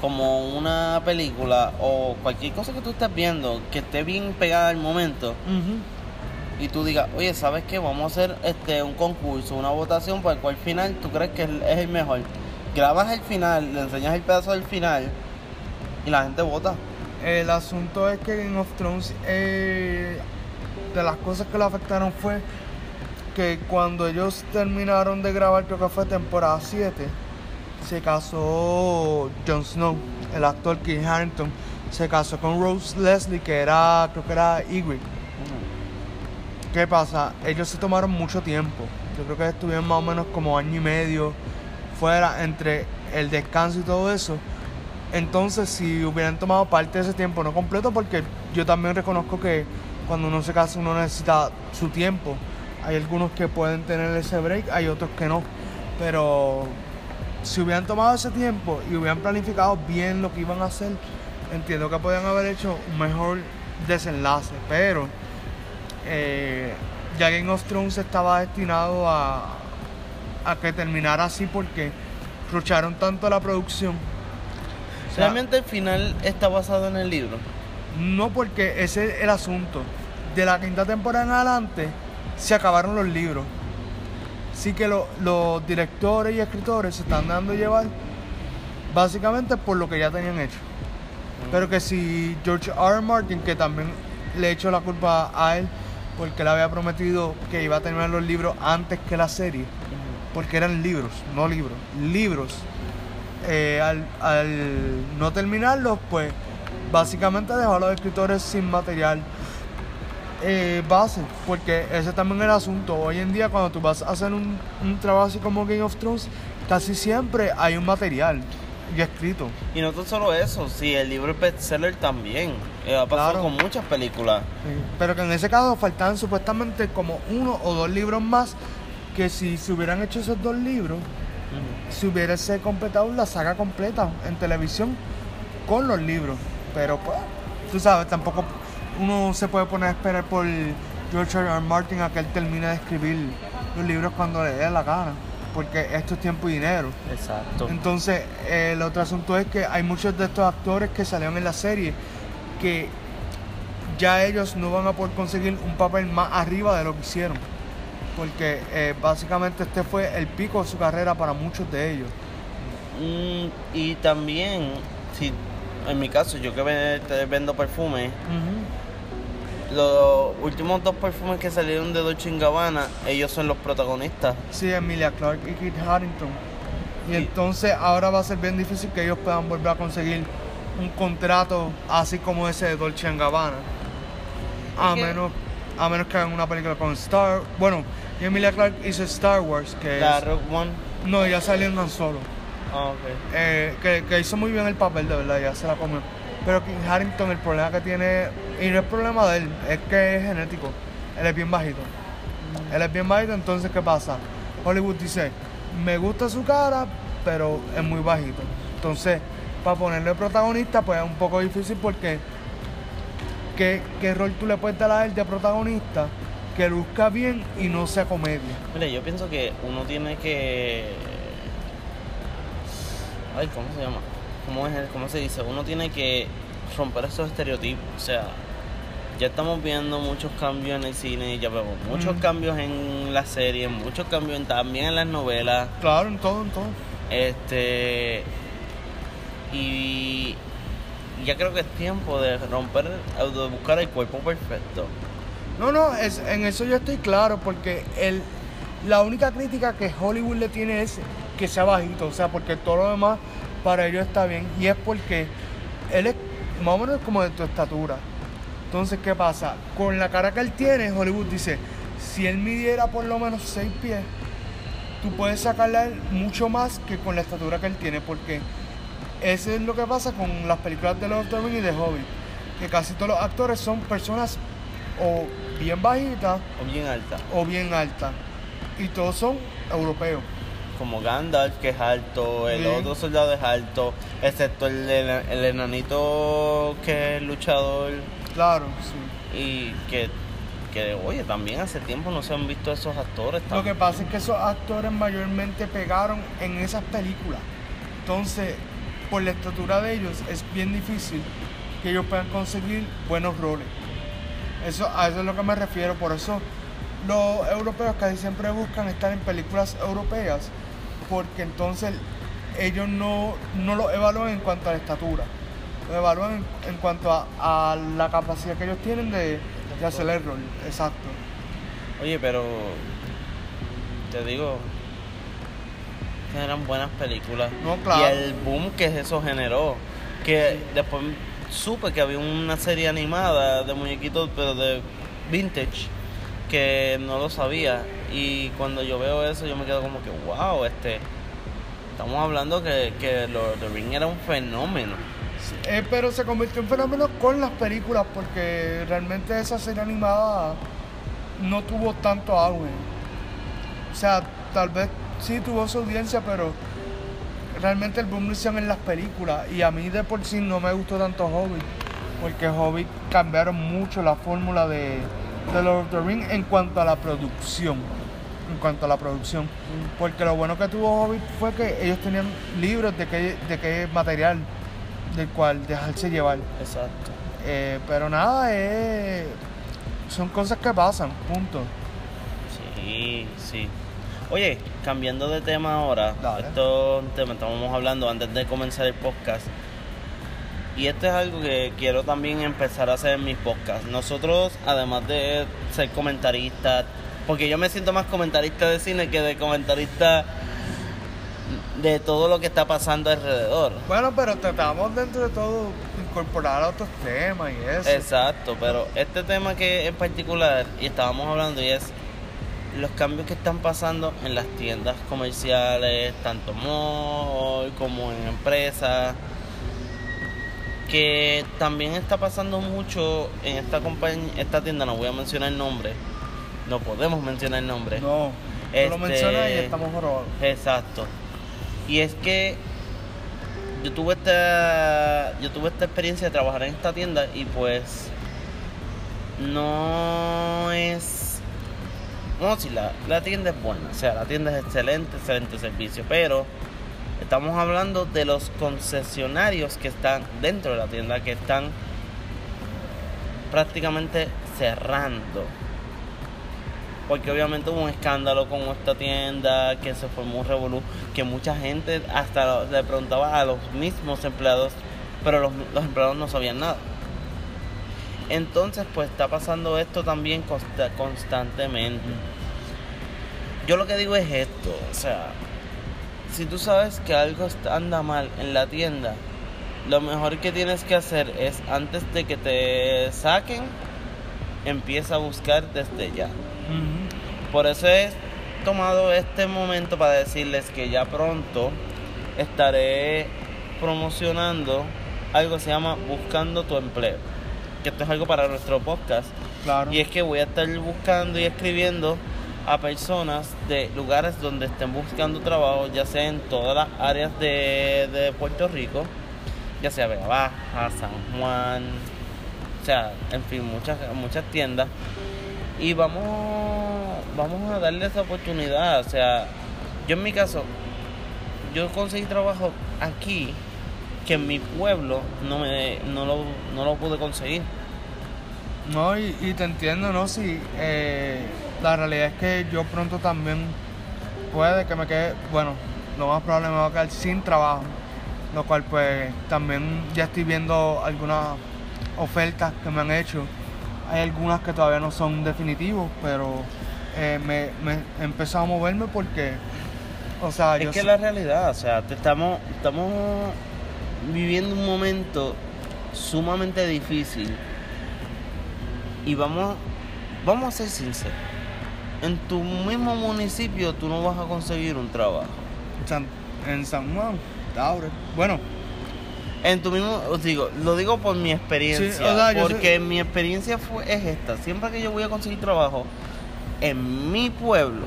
S1: como una película o cualquier cosa que tú estés viendo que esté bien pegada al momento y tú digas, oye, ¿sabes qué? Vamos a hacer este un concurso, una votación por el cual final tú crees que es es el mejor. Grabas el final, le enseñas el pedazo del final y la gente vota.
S2: El asunto es que Game of Thrones, eh, de las cosas que lo afectaron fue que cuando ellos terminaron de grabar, creo que fue temporada 7, se casó Jon Snow, el actor Kit Harington, se casó con Rose Leslie, que era, creo que era Ygritte. ¿Qué pasa? Ellos se tomaron mucho tiempo. Yo creo que estuvieron más o menos como año y medio fuera entre el descanso y todo eso. Entonces, si hubieran tomado parte de ese tiempo, no completo, porque yo también reconozco que cuando uno se casa uno necesita su tiempo. Hay algunos que pueden tener ese break, hay otros que no. Pero si hubieran tomado ese tiempo y hubieran planificado bien lo que iban a hacer, entiendo que podían haber hecho un mejor desenlace, pero eh, ya Game of Thrones estaba destinado a, a que terminara así porque lucharon tanto la producción. O sea,
S1: Realmente el final está basado en el libro.
S2: no porque ese es el asunto. De la quinta temporada en adelante se acabaron los libros. Así que lo- los directores y escritores se están dando a llevar básicamente por lo que ya tenían hecho. Pero que si George R. R. Martin, que también le echó la culpa a él, porque él había prometido que iba a terminar los libros antes que la serie, porque eran libros, no libros, libros. Eh, al, al no terminarlos, pues básicamente dejó a los escritores sin material eh, base, porque ese también es el asunto. Hoy en día, cuando tú vas a hacer un, un trabajo así como Game of Thrones, casi siempre hay un material ya escrito.
S1: Y no tan solo eso, sí, el libro es bestseller también. Eh, ha pasado
S2: Claro.
S1: con muchas películas.
S2: Pero que en ese caso faltaban supuestamente como uno o dos libros más, que si se hubieran hecho esos dos libros, se hubiese completado la saga completa en televisión con los libros. Pero pues, tú sabes, tampoco uno se puede poner a esperar por George R. R. Martin a que él termine de escribir los libros cuando le dé la gana. Porque esto es tiempo y dinero.
S1: Exacto.
S2: Entonces, eh, el otro asunto es que hay muchos de estos actores que salieron en la serie que ya ellos no van a poder conseguir un papel más arriba de lo que hicieron. Porque eh, básicamente este fue el pico de su carrera para muchos de ellos.
S1: Mm, y también, si en mi caso, yo que vendo perfumes, los últimos dos perfumes que salieron de Dolce Gabbana, ellos son los protagonistas.
S2: Sí, Emilia Clark y Kit Harington. Y
S1: Sí.
S2: entonces ahora va a ser bien difícil que ellos puedan volver a conseguir un contrato así como ese de Dolce Gabbana. A menos, a menos que hagan una película con Star... Bueno, y Emilia Clark hizo Star Wars, que
S1: La
S2: es...
S1: Rock One.
S2: No, ya salió en Han Solo.
S1: Ah, ok.
S2: Eh, que, que hizo muy bien el papel, de verdad, ya se la comió. Pero Kit Harington, el problema que tiene, y no es problema de él, es que es genético. Él es bien bajito. Él es bien bajito, entonces ¿qué pasa? Hollywood dice, me gusta su cara, pero es muy bajito. Entonces, para ponerle protagonista, pues es un poco difícil porque ¿qué, qué rol tú le puedes dar a él de protagonista que luzca bien y no sea comedia?
S1: Mire, yo pienso que uno tiene que. Ay, ¿cómo se llama? ¿Cómo, es ¿Cómo se dice? Uno tiene que romper esos estereotipos. O sea, ya estamos viendo muchos cambios en el cine, ya vemos muchos
S2: Mm.
S1: cambios en las series, muchos cambios en- también en las novelas.
S2: Claro, en todo, en todo.
S1: Este. Y. Ya creo que es tiempo de romper, de buscar el cuerpo perfecto.
S2: No, no, es, en eso yo estoy claro, porque el, la única crítica que Hollywood le tiene es que sea bajito, o sea, porque todo lo demás para ellos está bien, y es porque él es más o menos como de tu estatura. Entonces, ¿qué pasa? Con la cara que él tiene, Hollywood dice, si él midiera por lo menos 6 pies, tú puedes sacarle a él mucho más que con la estatura que él tiene, porque eso es lo que pasa con las películas de Lord Rings y de Hobbit, que casi todos los actores son personas o bien bajitas
S1: O bien alta.
S2: o bien altas, y todos son europeos.
S1: Como Gandalf, que es alto, el otro soldado es alto, excepto el, el enanito que es luchador
S2: Claro, sí.
S1: y que, que, oye, también hace tiempo no se han visto esos actores.
S2: Lo
S1: tan-
S2: que pasa es que esos actores mayormente pegaron en esas películas. Entonces, por la estatura de ellos, es bien difícil que ellos puedan conseguir buenos roles. Eso, a eso es lo que me refiero. Por eso los europeos casi siempre buscan estar en películas europeas, porque entonces ellos no, no lo evalúan en cuanto a la estatura. Lo evalúan en, en cuanto a, a la capacidad que ellos tienen de, de hacer el rol. Exacto.
S1: Oye, pero te digo que eran buenas películas.
S2: No, claro.
S1: Y el boom que eso generó. Que después supe que había una serie animada de muñequitos, pero de vintage, que no lo sabía. Y cuando yo veo eso, yo me quedo como que, wow, este. Estamos hablando que, que Lord of the Ring era un fenómeno.
S2: Eh, pero se convirtió en fenómeno con las películas porque realmente esa serie animada no tuvo tanto auge. O sea, tal vez sí tuvo su audiencia, pero realmente el boom lo hicieron en las películas y a mí de por sí no me gustó tanto Hobbit porque Hobbit cambiaron mucho la fórmula de, de Lord of the Rings en cuanto a la producción en cuanto a la producción porque lo bueno que tuvo Hobbit fue que ellos tenían libros de qué, de qué material del cual dejarse llevar
S1: Exacto.
S2: Eh, pero nada eh, son cosas que pasan punto
S1: Sí, sí. Oye, cambiando de tema ahora,
S2: Dale.
S1: esto es un tema estábamos hablando antes de comenzar el podcast. Y esto es algo que quiero también empezar a hacer en mis podcasts. Nosotros, además de ser comentaristas, porque yo me siento más comentarista de cine que de comentarista de todo lo que está pasando alrededor.
S2: Bueno, pero tratamos dentro de todo incorporar otros temas y eso.
S1: Exacto, pero este tema que en particular, y estábamos hablando, y es los cambios que están pasando en las tiendas comerciales, tanto mall como en empresas, que también está pasando mucho en esta compañía, esta tienda, no voy a mencionar el nombre, no podemos mencionar el nombre.
S2: No, tú
S1: Este-
S2: lo mencionas y estamos jorobados.
S1: Exacto. Y es que yo tuve esta yo tuve esta experiencia de trabajar en esta tienda y pues no es no si la, la tienda es buena, o sea, la tienda es excelente, excelente servicio, pero estamos hablando de los concesionarios que están dentro de la tienda que están prácticamente cerrando porque obviamente hubo un escándalo con esta tienda, que se formó un revolú, que mucha gente hasta le preguntaba a los mismos empleados, pero los, los empleados no sabían nada. Entonces, pues está pasando esto también consta- constantemente. Yo lo que digo es esto, o sea, si tú sabes que algo anda mal en la tienda, lo mejor que tienes que hacer es antes de que te saquen, empieza a buscar desde ya. Por eso he tomado este momento para decirles que ya pronto estaré promocionando algo que se llama Buscando tu empleo. Que esto es algo para nuestro podcast.
S2: Claro.
S1: Y es que voy a estar buscando y escribiendo a personas de lugares donde estén buscando trabajo, ya sea en todas las áreas de, de Puerto Rico, ya sea Vega Baja, San Juan, o sea, en fin, muchas, muchas tiendas. Y vamos, vamos a darle esa oportunidad. O sea, yo en mi caso, yo conseguí trabajo aquí que en mi pueblo no, me, no, lo, no lo pude conseguir.
S2: No, y, y te entiendo, ¿no? Sí, eh, la realidad es que yo pronto también puede que me quede, bueno, lo más probable me va a quedar sin trabajo, lo cual pues también ya estoy viendo algunas ofertas que me han hecho. Hay algunas que todavía no son definitivos, pero eh, me, me he empezado a moverme porque, o sea,
S1: Es
S2: yo
S1: que
S2: sé-
S1: la realidad, o sea, te estamos, estamos viviendo un momento sumamente difícil. Y vamos, vamos a ser sinceros. En tu mismo municipio tú no vas a conseguir un trabajo.
S2: San- en San Juan, Taure. Bueno,
S1: En tu mismo, os digo, lo digo por mi experiencia,
S2: Sí, o sea, yo
S1: porque mi experiencia fue es esta. Siempre que yo voy a conseguir trabajo en mi pueblo,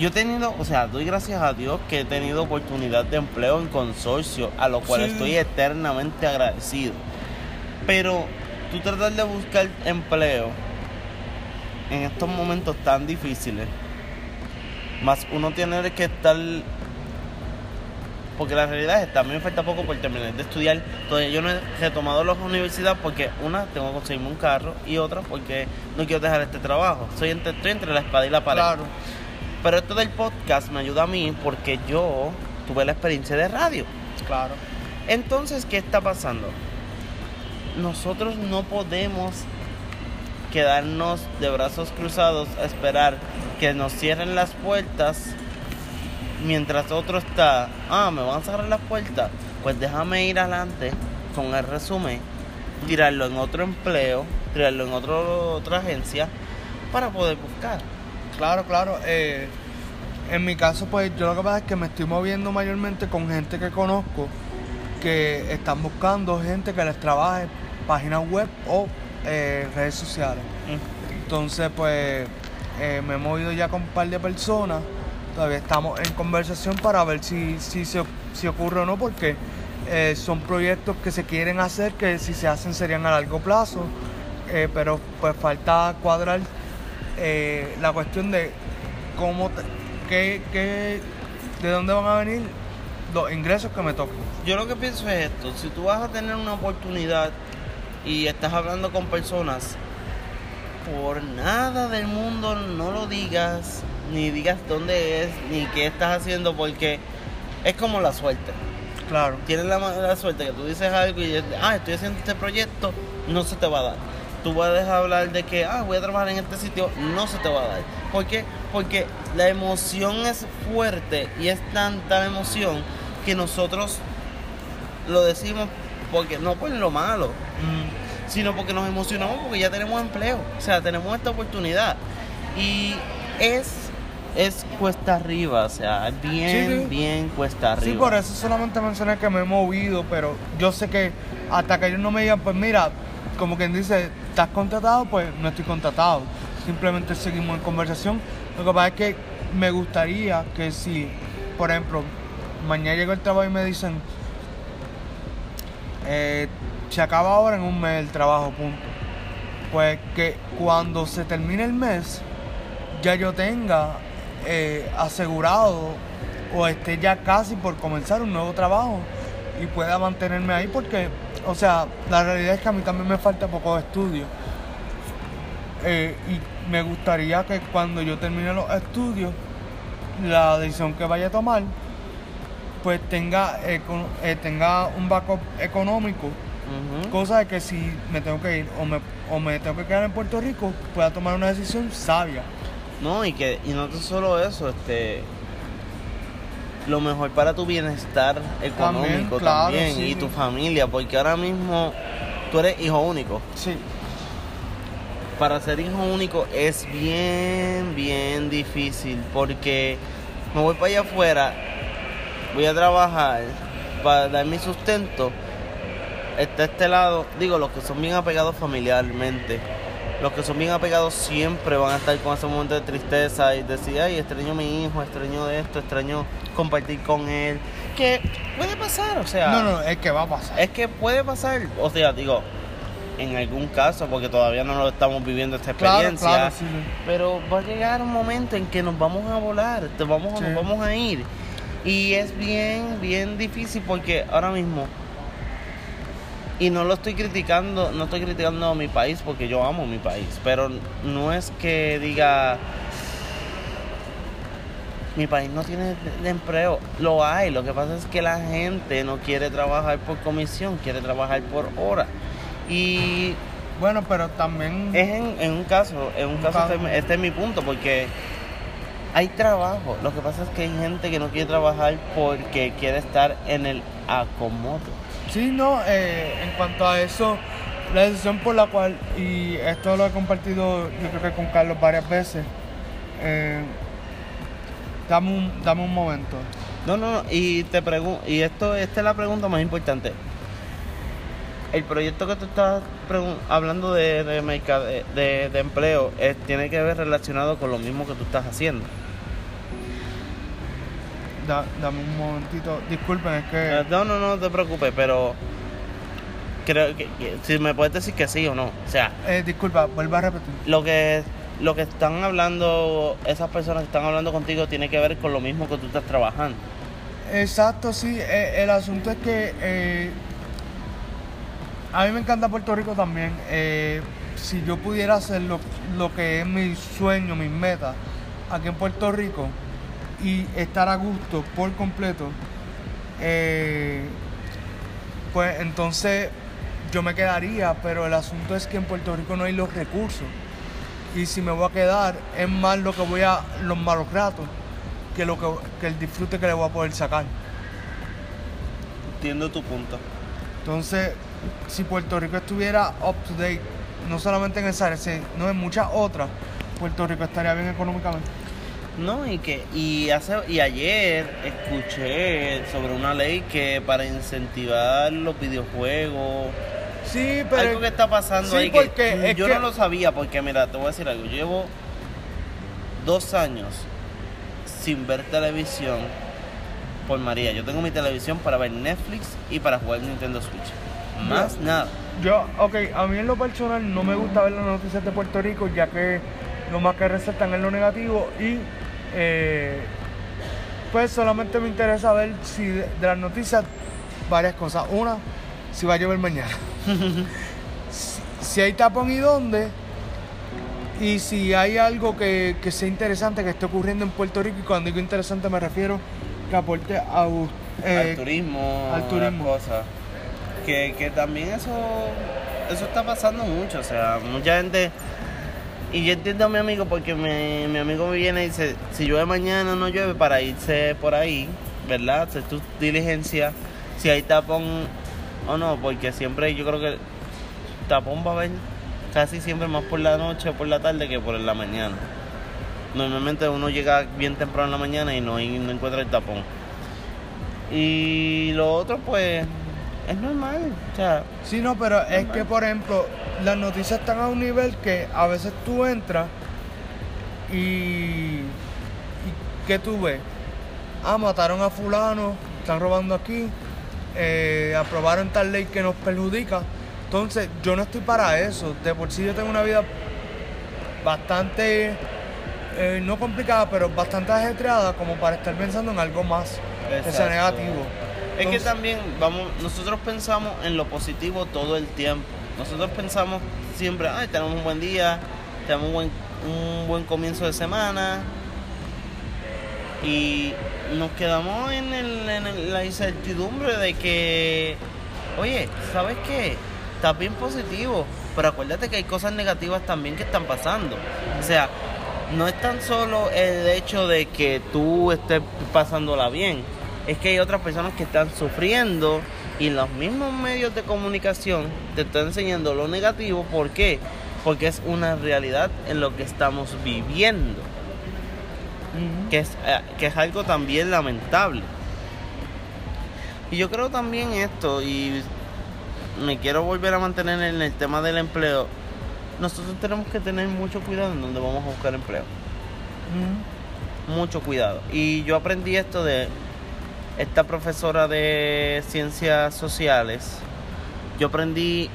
S1: yo he tenido, o sea, doy gracias a Dios que he tenido oportunidad de empleo en consorcio, a lo cual
S2: Sí.
S1: estoy eternamente agradecido. Pero tú tratar de buscar empleo en estos momentos tan difíciles, más uno tiene que estar porque la realidad es que también me falta poco por terminar de estudiar. Todavía yo no he retomado la universidad porque una, tengo que conseguirme un carro y otra porque no quiero dejar este trabajo. Soy entre, estoy entre la espada y la pared.
S2: claro.
S1: Pero esto del podcast me ayuda a mí porque yo tuve la experiencia de radio.
S2: Claro.
S1: Entonces, ¿qué está pasando? Nosotros no podemos quedarnos de brazos cruzados a esperar que nos cierren las puertas mientras otro está, ah, me van a cerrar las puertas, pues déjame ir adelante con el resumen, tirarlo en otro empleo, tirarlo en otro, otra agencia para poder buscar.
S2: Claro, claro. eh, en mi caso, pues yo lo que pasa es que me estoy moviendo mayormente con gente que conozco que están buscando gente que les trabaje páginas web o eh, redes sociales. Entonces, pues eh, me he movido ya con un par de personas. Todavía estamos en conversación para ver si, si, se- si ocurre o no, porque eh, son proyectos que se quieren hacer, que si se hacen serían a largo plazo, eh, pero pues falta cuadrar eh, la cuestión de cómo, qué, qué- de dónde van a venir los ingresos que me toquen.
S1: Yo lo que pienso es esto, si tú vas a tener una oportunidad y estás hablando con personas, por nada del mundo no lo digas, ni digas dónde es, ni qué estás haciendo, porque es como la suerte.
S2: Claro.
S1: Tienes la mala suerte que tú dices algo y ah, estoy haciendo este proyecto, no se te va a dar. Tú puedes hablar de que, ah, voy a trabajar en este sitio, no se te va a dar. ¿Por qué? Porque la emoción es fuerte y es tanta emoción que nosotros lo decimos porque no por lo malo,
S2: Mm,
S1: sino porque nos emocionamos porque ya tenemos empleo, o sea, tenemos esta oportunidad. Y es, es cuesta arriba, o sea, bien,
S2: Sí,
S1: bien cuesta arriba.
S2: Sí, por eso solamente mencioné que me he movido, pero yo sé que hasta que ellos no me digan, pues mira, como quien dice, ¿estás contratado? Pues no estoy contratado. Simplemente seguimos en conversación. Lo que pasa es que me gustaría que si, por ejemplo, mañana llego al trabajo y me dicen, eh, se acaba ahora en un mes el trabajo, punto. Pues que cuando se termine el mes, ya yo tenga eh, asegurado o esté ya casi por comenzar un nuevo trabajo y pueda mantenerme ahí porque, o sea, la realidad es que a mí también me falta poco de estudio. Eh, y me gustaría que cuando yo termine los estudios, la decisión que vaya a tomar, pues tenga, eh, tenga un backup económico. Cosa de que si me tengo que ir o me, o me tengo que quedar en Puerto Rico, pueda tomar una decisión sabia.
S1: No, y que y no tan solo eso, este lo mejor para tu bienestar económico
S2: claro,
S1: también
S2: sí,
S1: y
S2: sí.
S1: tu familia, porque ahora mismo tú eres hijo único.
S2: Sí.
S1: Para ser hijo único es bien, bien difícil porque me voy para allá afuera, voy a trabajar para dar mi sustento. Está este lado, digo, los que son bien apegados familiarmente, los que son bien apegados siempre van a estar con ese momento de tristeza y decir, ay, extraño a mi hijo, extraño de esto, extraño compartir con él. Que puede pasar, o sea.
S2: No, no, es que va a pasar.
S1: Es que puede pasar, o sea, digo, en algún caso, porque todavía no lo estamos viviendo esta
S2: Claro,
S1: experiencia,
S2: claro, sí, sí.
S1: pero va a llegar un momento en que nos vamos a volar, te vamos,
S2: Sí.
S1: nos vamos a ir. Y es bien, bien difícil porque ahora mismo, y no lo estoy criticando, no estoy criticando a mi país porque yo amo mi país, pero no es que diga, mi país no tiene de- empleo, lo hay, lo que pasa es que la gente no quiere trabajar por comisión, quiere trabajar por hora. Y
S2: Bueno, pero también.
S1: es en, en un caso, en un
S2: Un
S1: caso
S2: caso.
S1: este, este es mi punto, porque hay trabajo. Lo que pasa es que hay gente que no quiere trabajar porque quiere estar en el acomodo.
S2: Sí, no, eh, en cuanto a eso, la decisión por la cual, y esto lo he compartido yo creo que con Carlos varias veces, eh, dame, un, momento.
S1: No, no, no. Y te pregunto, y esto, esta es la pregunta más importante. El proyecto que tú estás hablando de, de, empleo tiene que ver relacionado con lo mismo que tú estás haciendo.
S2: Da- dame un momentito. Disculpen, es que.
S1: No, no, no te preocupes, pero creo que, que- si me puedes decir que sí o no. O sea,
S2: Eh, disculpa, vuelvo a repetir.
S1: lo que lo que están hablando esas personas que están hablando contigo tiene que ver con lo mismo que tú estás trabajando.
S2: Exacto, sí. eh, el asunto es que eh, a mí me encanta Puerto Rico también. eh, si yo pudiera hacer lo, lo que es mi sueño, mis metas aquí en Puerto Rico y estar a gusto por completo, eh, pues entonces yo me quedaría, pero el asunto es que en Puerto Rico no hay los recursos. Y si me voy a quedar, es más lo que voy a, los malos ratos, que, lo que, que el disfrute que le voy a poder sacar.
S1: Entiendo tu punto.
S2: Entonces, si Puerto Rico estuviera up to date, no solamente en esa área, sino en muchas otras, Puerto Rico estaría bien económicamente.
S1: No, y que y hace y ayer escuché sobre una ley que para incentivar los videojuegos
S2: Sí, pero.
S1: algo que está pasando
S2: sí,
S1: ahí
S2: porque
S1: que
S2: es
S1: yo
S2: que-
S1: no lo sabía porque mira te voy a decir algo llevo dos años sin ver televisión por María. Yo tengo mi televisión para ver Netflix y para jugar Nintendo Switch. Más nada.
S2: Yo, ok, a mí en lo personal no me gusta ver las noticias de Puerto Rico, ya que lo más que resaltan es lo negativo y eh, pues solamente me interesa ver si de, de las noticias varias cosas. Una, si va a llover mañana. si, si hay tapón y dónde. Y si hay algo que, que sea interesante que esté ocurriendo en Puerto Rico, y cuando digo interesante me refiero que aporte a, eh,
S1: al turismo,
S2: al turismo.
S1: cosas. Que, que también eso, eso está pasando mucho. O sea, mucha gente. Y yo entiendo a mi amigo porque mi, mi amigo me viene y dice: si llueve mañana o no llueve, para irse por ahí, ¿verdad? Hacer tu diligencia. Si hay tapón o no, porque siempre yo creo que tapón va a haber casi siempre más por la noche o por la tarde que por la mañana. Normalmente uno llega bien temprano en la mañana y no, encuentra el tapón. Y lo otro, pues, es normal. O sea,
S2: Sí, no, pero es que, por ejemplo, las noticias están a un nivel que a veces tú entras y, y ¿qué tú ves? Ah, mataron a fulano, están robando aquí, eh, aprobaron tal ley que nos perjudica. Entonces, yo no estoy para eso. De por sí yo tengo una vida bastante, eh, no complicada, pero bastante ajetreada como para estar pensando en algo más que sea
S1: Exacto.
S2: negativo.
S1: Es que también, vamos, nosotros pensamos en lo positivo todo el tiempo. Nosotros pensamos siempre, ay, tenemos un buen día, tenemos un buen, un buen comienzo de semana. Y nos quedamos en, el- en el- la incertidumbre de que, oye, ¿sabes qué? Está bien positivo, pero acuérdate que hay cosas negativas también que están pasando. O sea, no es tan solo el hecho de que tú estés pasándola bien, es que hay otras personas que están sufriendo y los mismos medios de comunicación te están enseñando lo negativo. ¿Por qué? Porque es una realidad en lo que estamos viviendo, que es, eh, que es algo también lamentable. Y yo creo también esto, y me quiero volver a mantener en el tema del empleo, nosotros tenemos que tener mucho cuidado en donde vamos a buscar empleo. Mucho cuidado. Y yo aprendí esto de esta profesora de ciencias sociales. Yo aprendí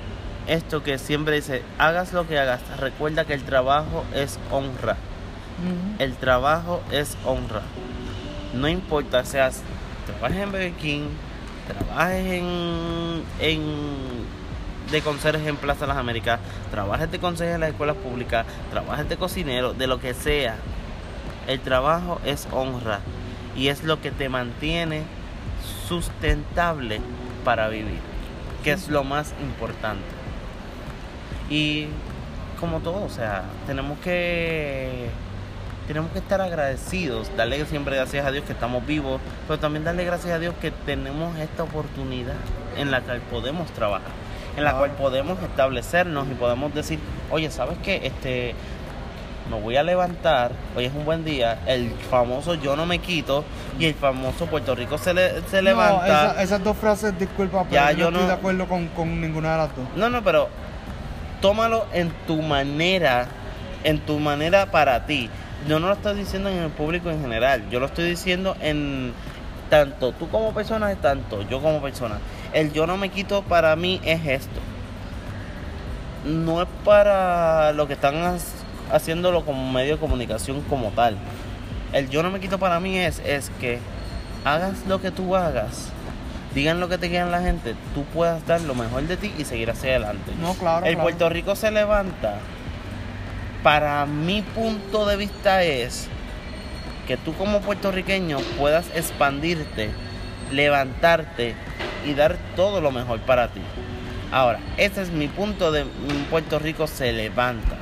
S1: esto que siempre dice, hagas lo que hagas, recuerda que el trabajo es honra. El trabajo es honra. No importa, seas, trabajes en Burger King, trabajes en, en de conserje en Plaza Las Américas, trabajes de conserje en las escuelas públicas, trabajes de cocinero, de lo que sea. El trabajo es honra y es lo que te mantiene sustentable para vivir, que es lo más importante. Y como todo, o sea, tenemos que tenemos que estar agradecidos, darle siempre gracias a Dios que estamos vivos, pero también darle gracias a Dios que tenemos esta oportunidad en la cual podemos trabajar, en la
S2: Claro.
S1: cual podemos establecernos y podemos decir, oye, ¿sabes qué? Este, me voy a levantar, hoy es un buen día, el famoso yo no me quito y el famoso Puerto Rico se, le- se
S2: No,
S1: levanta.
S2: esa- esas dos frases, disculpa, pero
S1: Ya,
S2: yo
S1: yo
S2: no estoy de acuerdo con, con ninguna de las dos.
S1: No, no, pero tómalo en tu manera, en tu manera para ti. Yo no lo estoy diciendo en el público en general, yo lo estoy diciendo en tanto tú como persona, tanto yo como persona. El yo no me quito para mí es esto. No es para lo que están ha- haciéndolo como medio de comunicación como tal. El yo no me quito para mí es, es que hagas lo que tú hagas, digan lo que te quieran la gente, tú puedas dar lo mejor de ti y seguir hacia adelante.
S2: No, claro.
S1: El
S2: claro.
S1: Puerto Rico se levanta. Para mi punto de vista es que tú como puertorriqueño puedas expandirte, levantarte y dar todo lo mejor para ti. Ahora, ese es mi punto de Puerto Rico se levanta.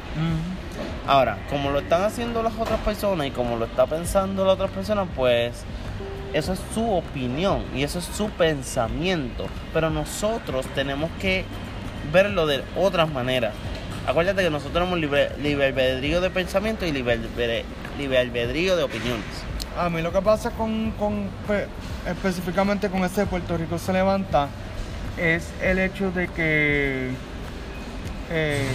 S1: Ahora, como lo están haciendo las otras personas y como lo está pensando las otras personas, pues eso es su opinión y eso es su pensamiento. Pero nosotros tenemos que verlo de otras maneras. Acuérdate que nosotros tenemos libre, libre albedrío de pensamiento y libre, libre- albedrío de opiniones.
S2: A mí lo que pasa con, con pe- específicamente con este de Puerto Rico se levanta es el hecho de que eh,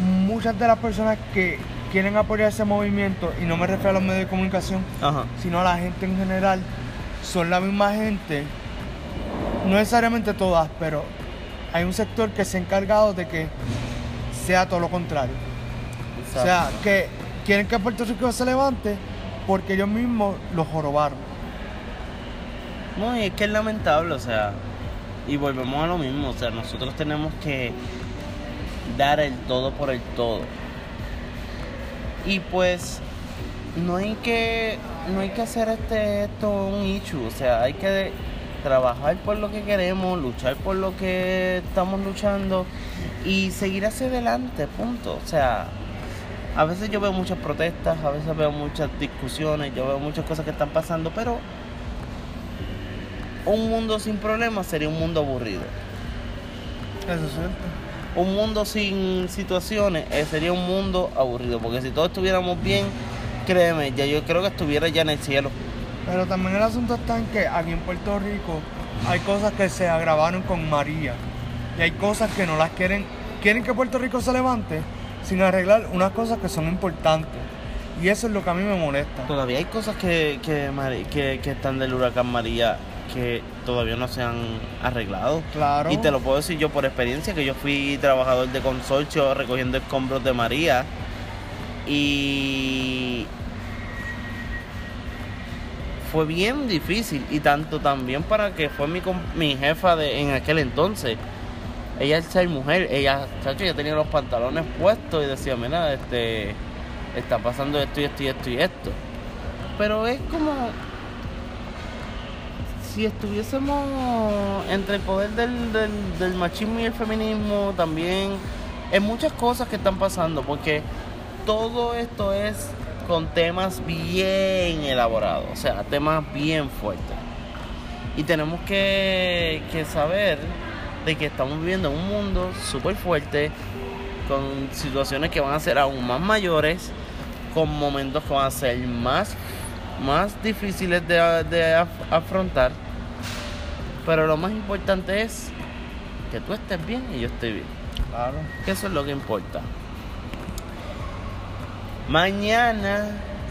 S2: muchas de las personas que quieren apoyar ese movimiento, y no me refiero a los medios de comunicación,
S1: Ajá.
S2: sino a la gente en general, son la misma gente, no necesariamente todas, pero hay un sector que se ha encargado de que sea todo lo contrario. O sea, que quieren que Puerto Rico se levante porque ellos mismos lo jorobaron.
S1: No, y es que es lamentable, o sea, y volvemos a lo mismo, o sea, nosotros tenemos que dar el todo por el todo. Y pues no hay que no hay que hacer este esto un issue, o sea, hay que trabajar por lo que queremos, luchar por lo que estamos luchando y seguir hacia adelante, punto. O sea, a veces yo veo muchas protestas, a veces veo muchas discusiones, yo veo muchas cosas que están pasando, pero un mundo sin problemas sería un mundo aburrido.
S2: Eso es cierto.
S1: Un mundo sin situaciones eh, sería un mundo aburrido, porque si todos estuviéramos bien, créeme, ya yo creo que estuviera ya en el cielo.
S2: Pero también el asunto está en que aquí en Puerto Rico hay cosas que se agravaron con María. Y hay cosas que no las quieren. Quieren que Puerto Rico se levante sin arreglar unas cosas que son importantes. Y eso es lo que a mí me molesta.
S1: Todavía hay cosas que, que, Mari- que, que están del huracán María que todavía no se han arreglado.
S2: Claro.
S1: Y te lo puedo decir yo por experiencia, que yo fui trabajador de consorcio recogiendo escombros de María. Y fue bien difícil. Y tanto también para que fue mi, mi jefa de, en aquel entonces. Ella es ser mujer, ella, chacho, ya tenía los pantalones puestos y decía, mira, este, está pasando esto y esto y esto y esto. Pero es como si estuviésemos entre el poder del, del, machismo y el feminismo también en muchas cosas que están pasando porque todo esto es con temas bien elaborados o sea temas bien fuertes y tenemos que, que saber de que estamos viviendo en un mundo súper fuerte con situaciones que van a ser aún más mayores con momentos que van a ser más más difíciles de, de af- afrontar. Pero lo más importante es que tú estés bien y yo esté bien.
S2: Claro.
S1: Que eso es lo que importa. Mañana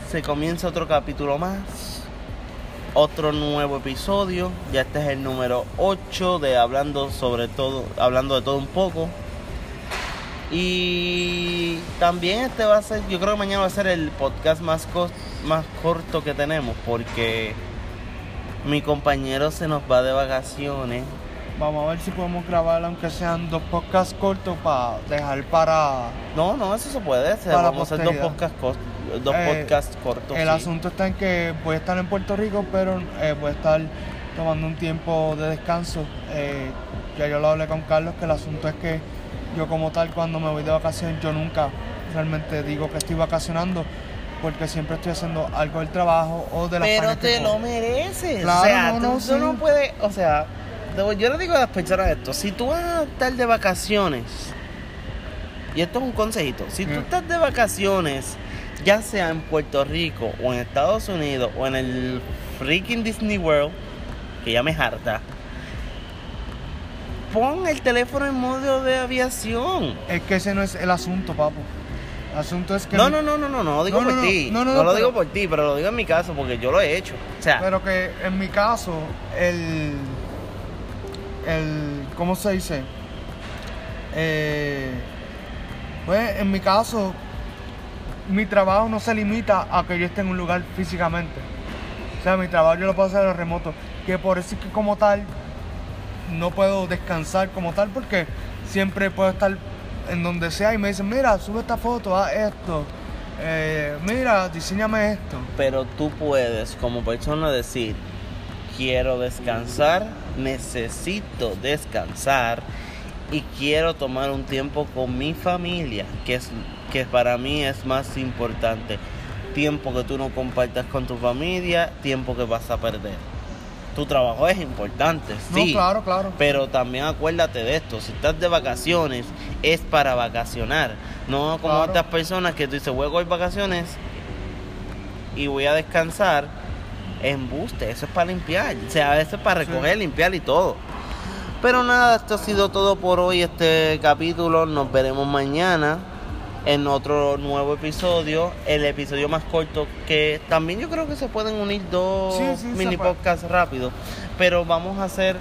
S1: se comienza otro capítulo más. Otro nuevo episodio. Ya este es el número 8 de hablando sobre todo, hablando de todo un poco. Y también este va a ser, yo creo que mañana va a ser el podcast más, cos- más corto que tenemos porque mi compañero se nos va de vacaciones.
S2: Vamos a ver si podemos grabar, aunque sean dos podcasts cortos, para dejar para.
S1: No, no, eso se puede hacer.
S2: Para
S1: Vamos a hacer dos
S2: posteridad.
S1: podcasts, cos- dos
S2: Eh,
S1: podcasts cortos.
S2: El
S1: sí.
S2: asunto está en que voy a estar en Puerto Rico, pero eh, voy a estar tomando un tiempo de descanso. Eh, ya yo lo hablé con Carlos, que el asunto es que yo como tal cuando me voy de vacaciones, yo nunca realmente digo que estoy vacacionando, porque siempre estoy haciendo algo del trabajo o de las
S1: Pero
S2: que
S1: te lo mereces.
S2: Claro,
S1: o sea,
S2: no,
S1: tú,
S2: no,
S1: tú
S2: sí.
S1: no puedes, o sea, yo le digo a las personas esto, si tú vas a estar de vacaciones, y esto es un consejito, si tú
S2: Mm.
S1: estás de vacaciones, ya sea en Puerto Rico o en Estados Unidos o en el freaking Disney World, que ya me harta, pon el teléfono en modo de aviación.
S2: Es que ese no es el asunto, papo. Asunto es que...
S1: No, no, no, no, no, no, digo
S2: No, no,
S1: por
S2: no,
S1: ti.
S2: no,
S1: No,
S2: no, no,
S1: lo
S2: pero-
S1: digo por ti, pero lo digo en mi caso porque yo lo he hecho. O sea,
S2: Pero que en mi caso, el. el ¿Cómo se dice? Eh, pues en mi caso, mi trabajo no se limita a que yo esté en un lugar físicamente. O sea, mi trabajo yo lo puedo hacer en remoto. Que por eso es que como tal, no puedo descansar como tal, porque siempre puedo estar en donde sea y me dicen, mira, sube esta foto, haz esto. Eh, mira, diseñame esto.
S1: pero tú puedes como persona decir, quiero descansar, necesito descansar y quiero tomar un tiempo con mi familia, que es que para mí es más importante. Tiempo que tú no compartas con tu familia, tiempo que vas a perder. Tu trabajo es importante,
S2: No,
S1: sí.
S2: claro, claro.
S1: Pero también acuérdate de esto, si estás de vacaciones es para vacacionar, no como
S2: Claro.
S1: otras personas que tú dices, voy a coger vacaciones y voy a descansar, embuste, eso es para limpiar, o sea, eso es para
S2: Sí.
S1: recoger, limpiar y todo. Pero nada, esto ha sido todo por hoy, este capítulo, nos veremos mañana en otro nuevo episodio, el episodio más corto, que también yo creo que se pueden unir dos
S2: Sí,
S1: mini podcasts rápidos, pero vamos a hacer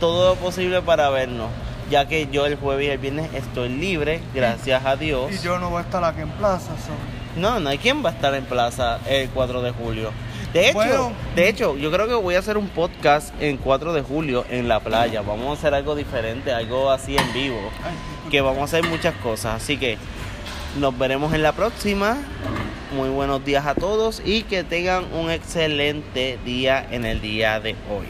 S1: todo lo posible para vernos, ya que yo el jueves y el viernes estoy libre, gracias a Dios.
S2: Y yo no voy a estar aquí en plaza, so.
S1: No, no hay quien va a estar en plaza el 4 de julio. De hecho,
S2: Bueno.
S1: de hecho, yo creo que voy a hacer un podcast en 4 de julio en la playa. Vamos a hacer algo diferente, algo así en vivo.
S2: Ay,
S1: Que vamos a hacer muchas cosas. Así que nos veremos en la próxima. Muy buenos días a todos y que tengan un excelente día en el día de hoy.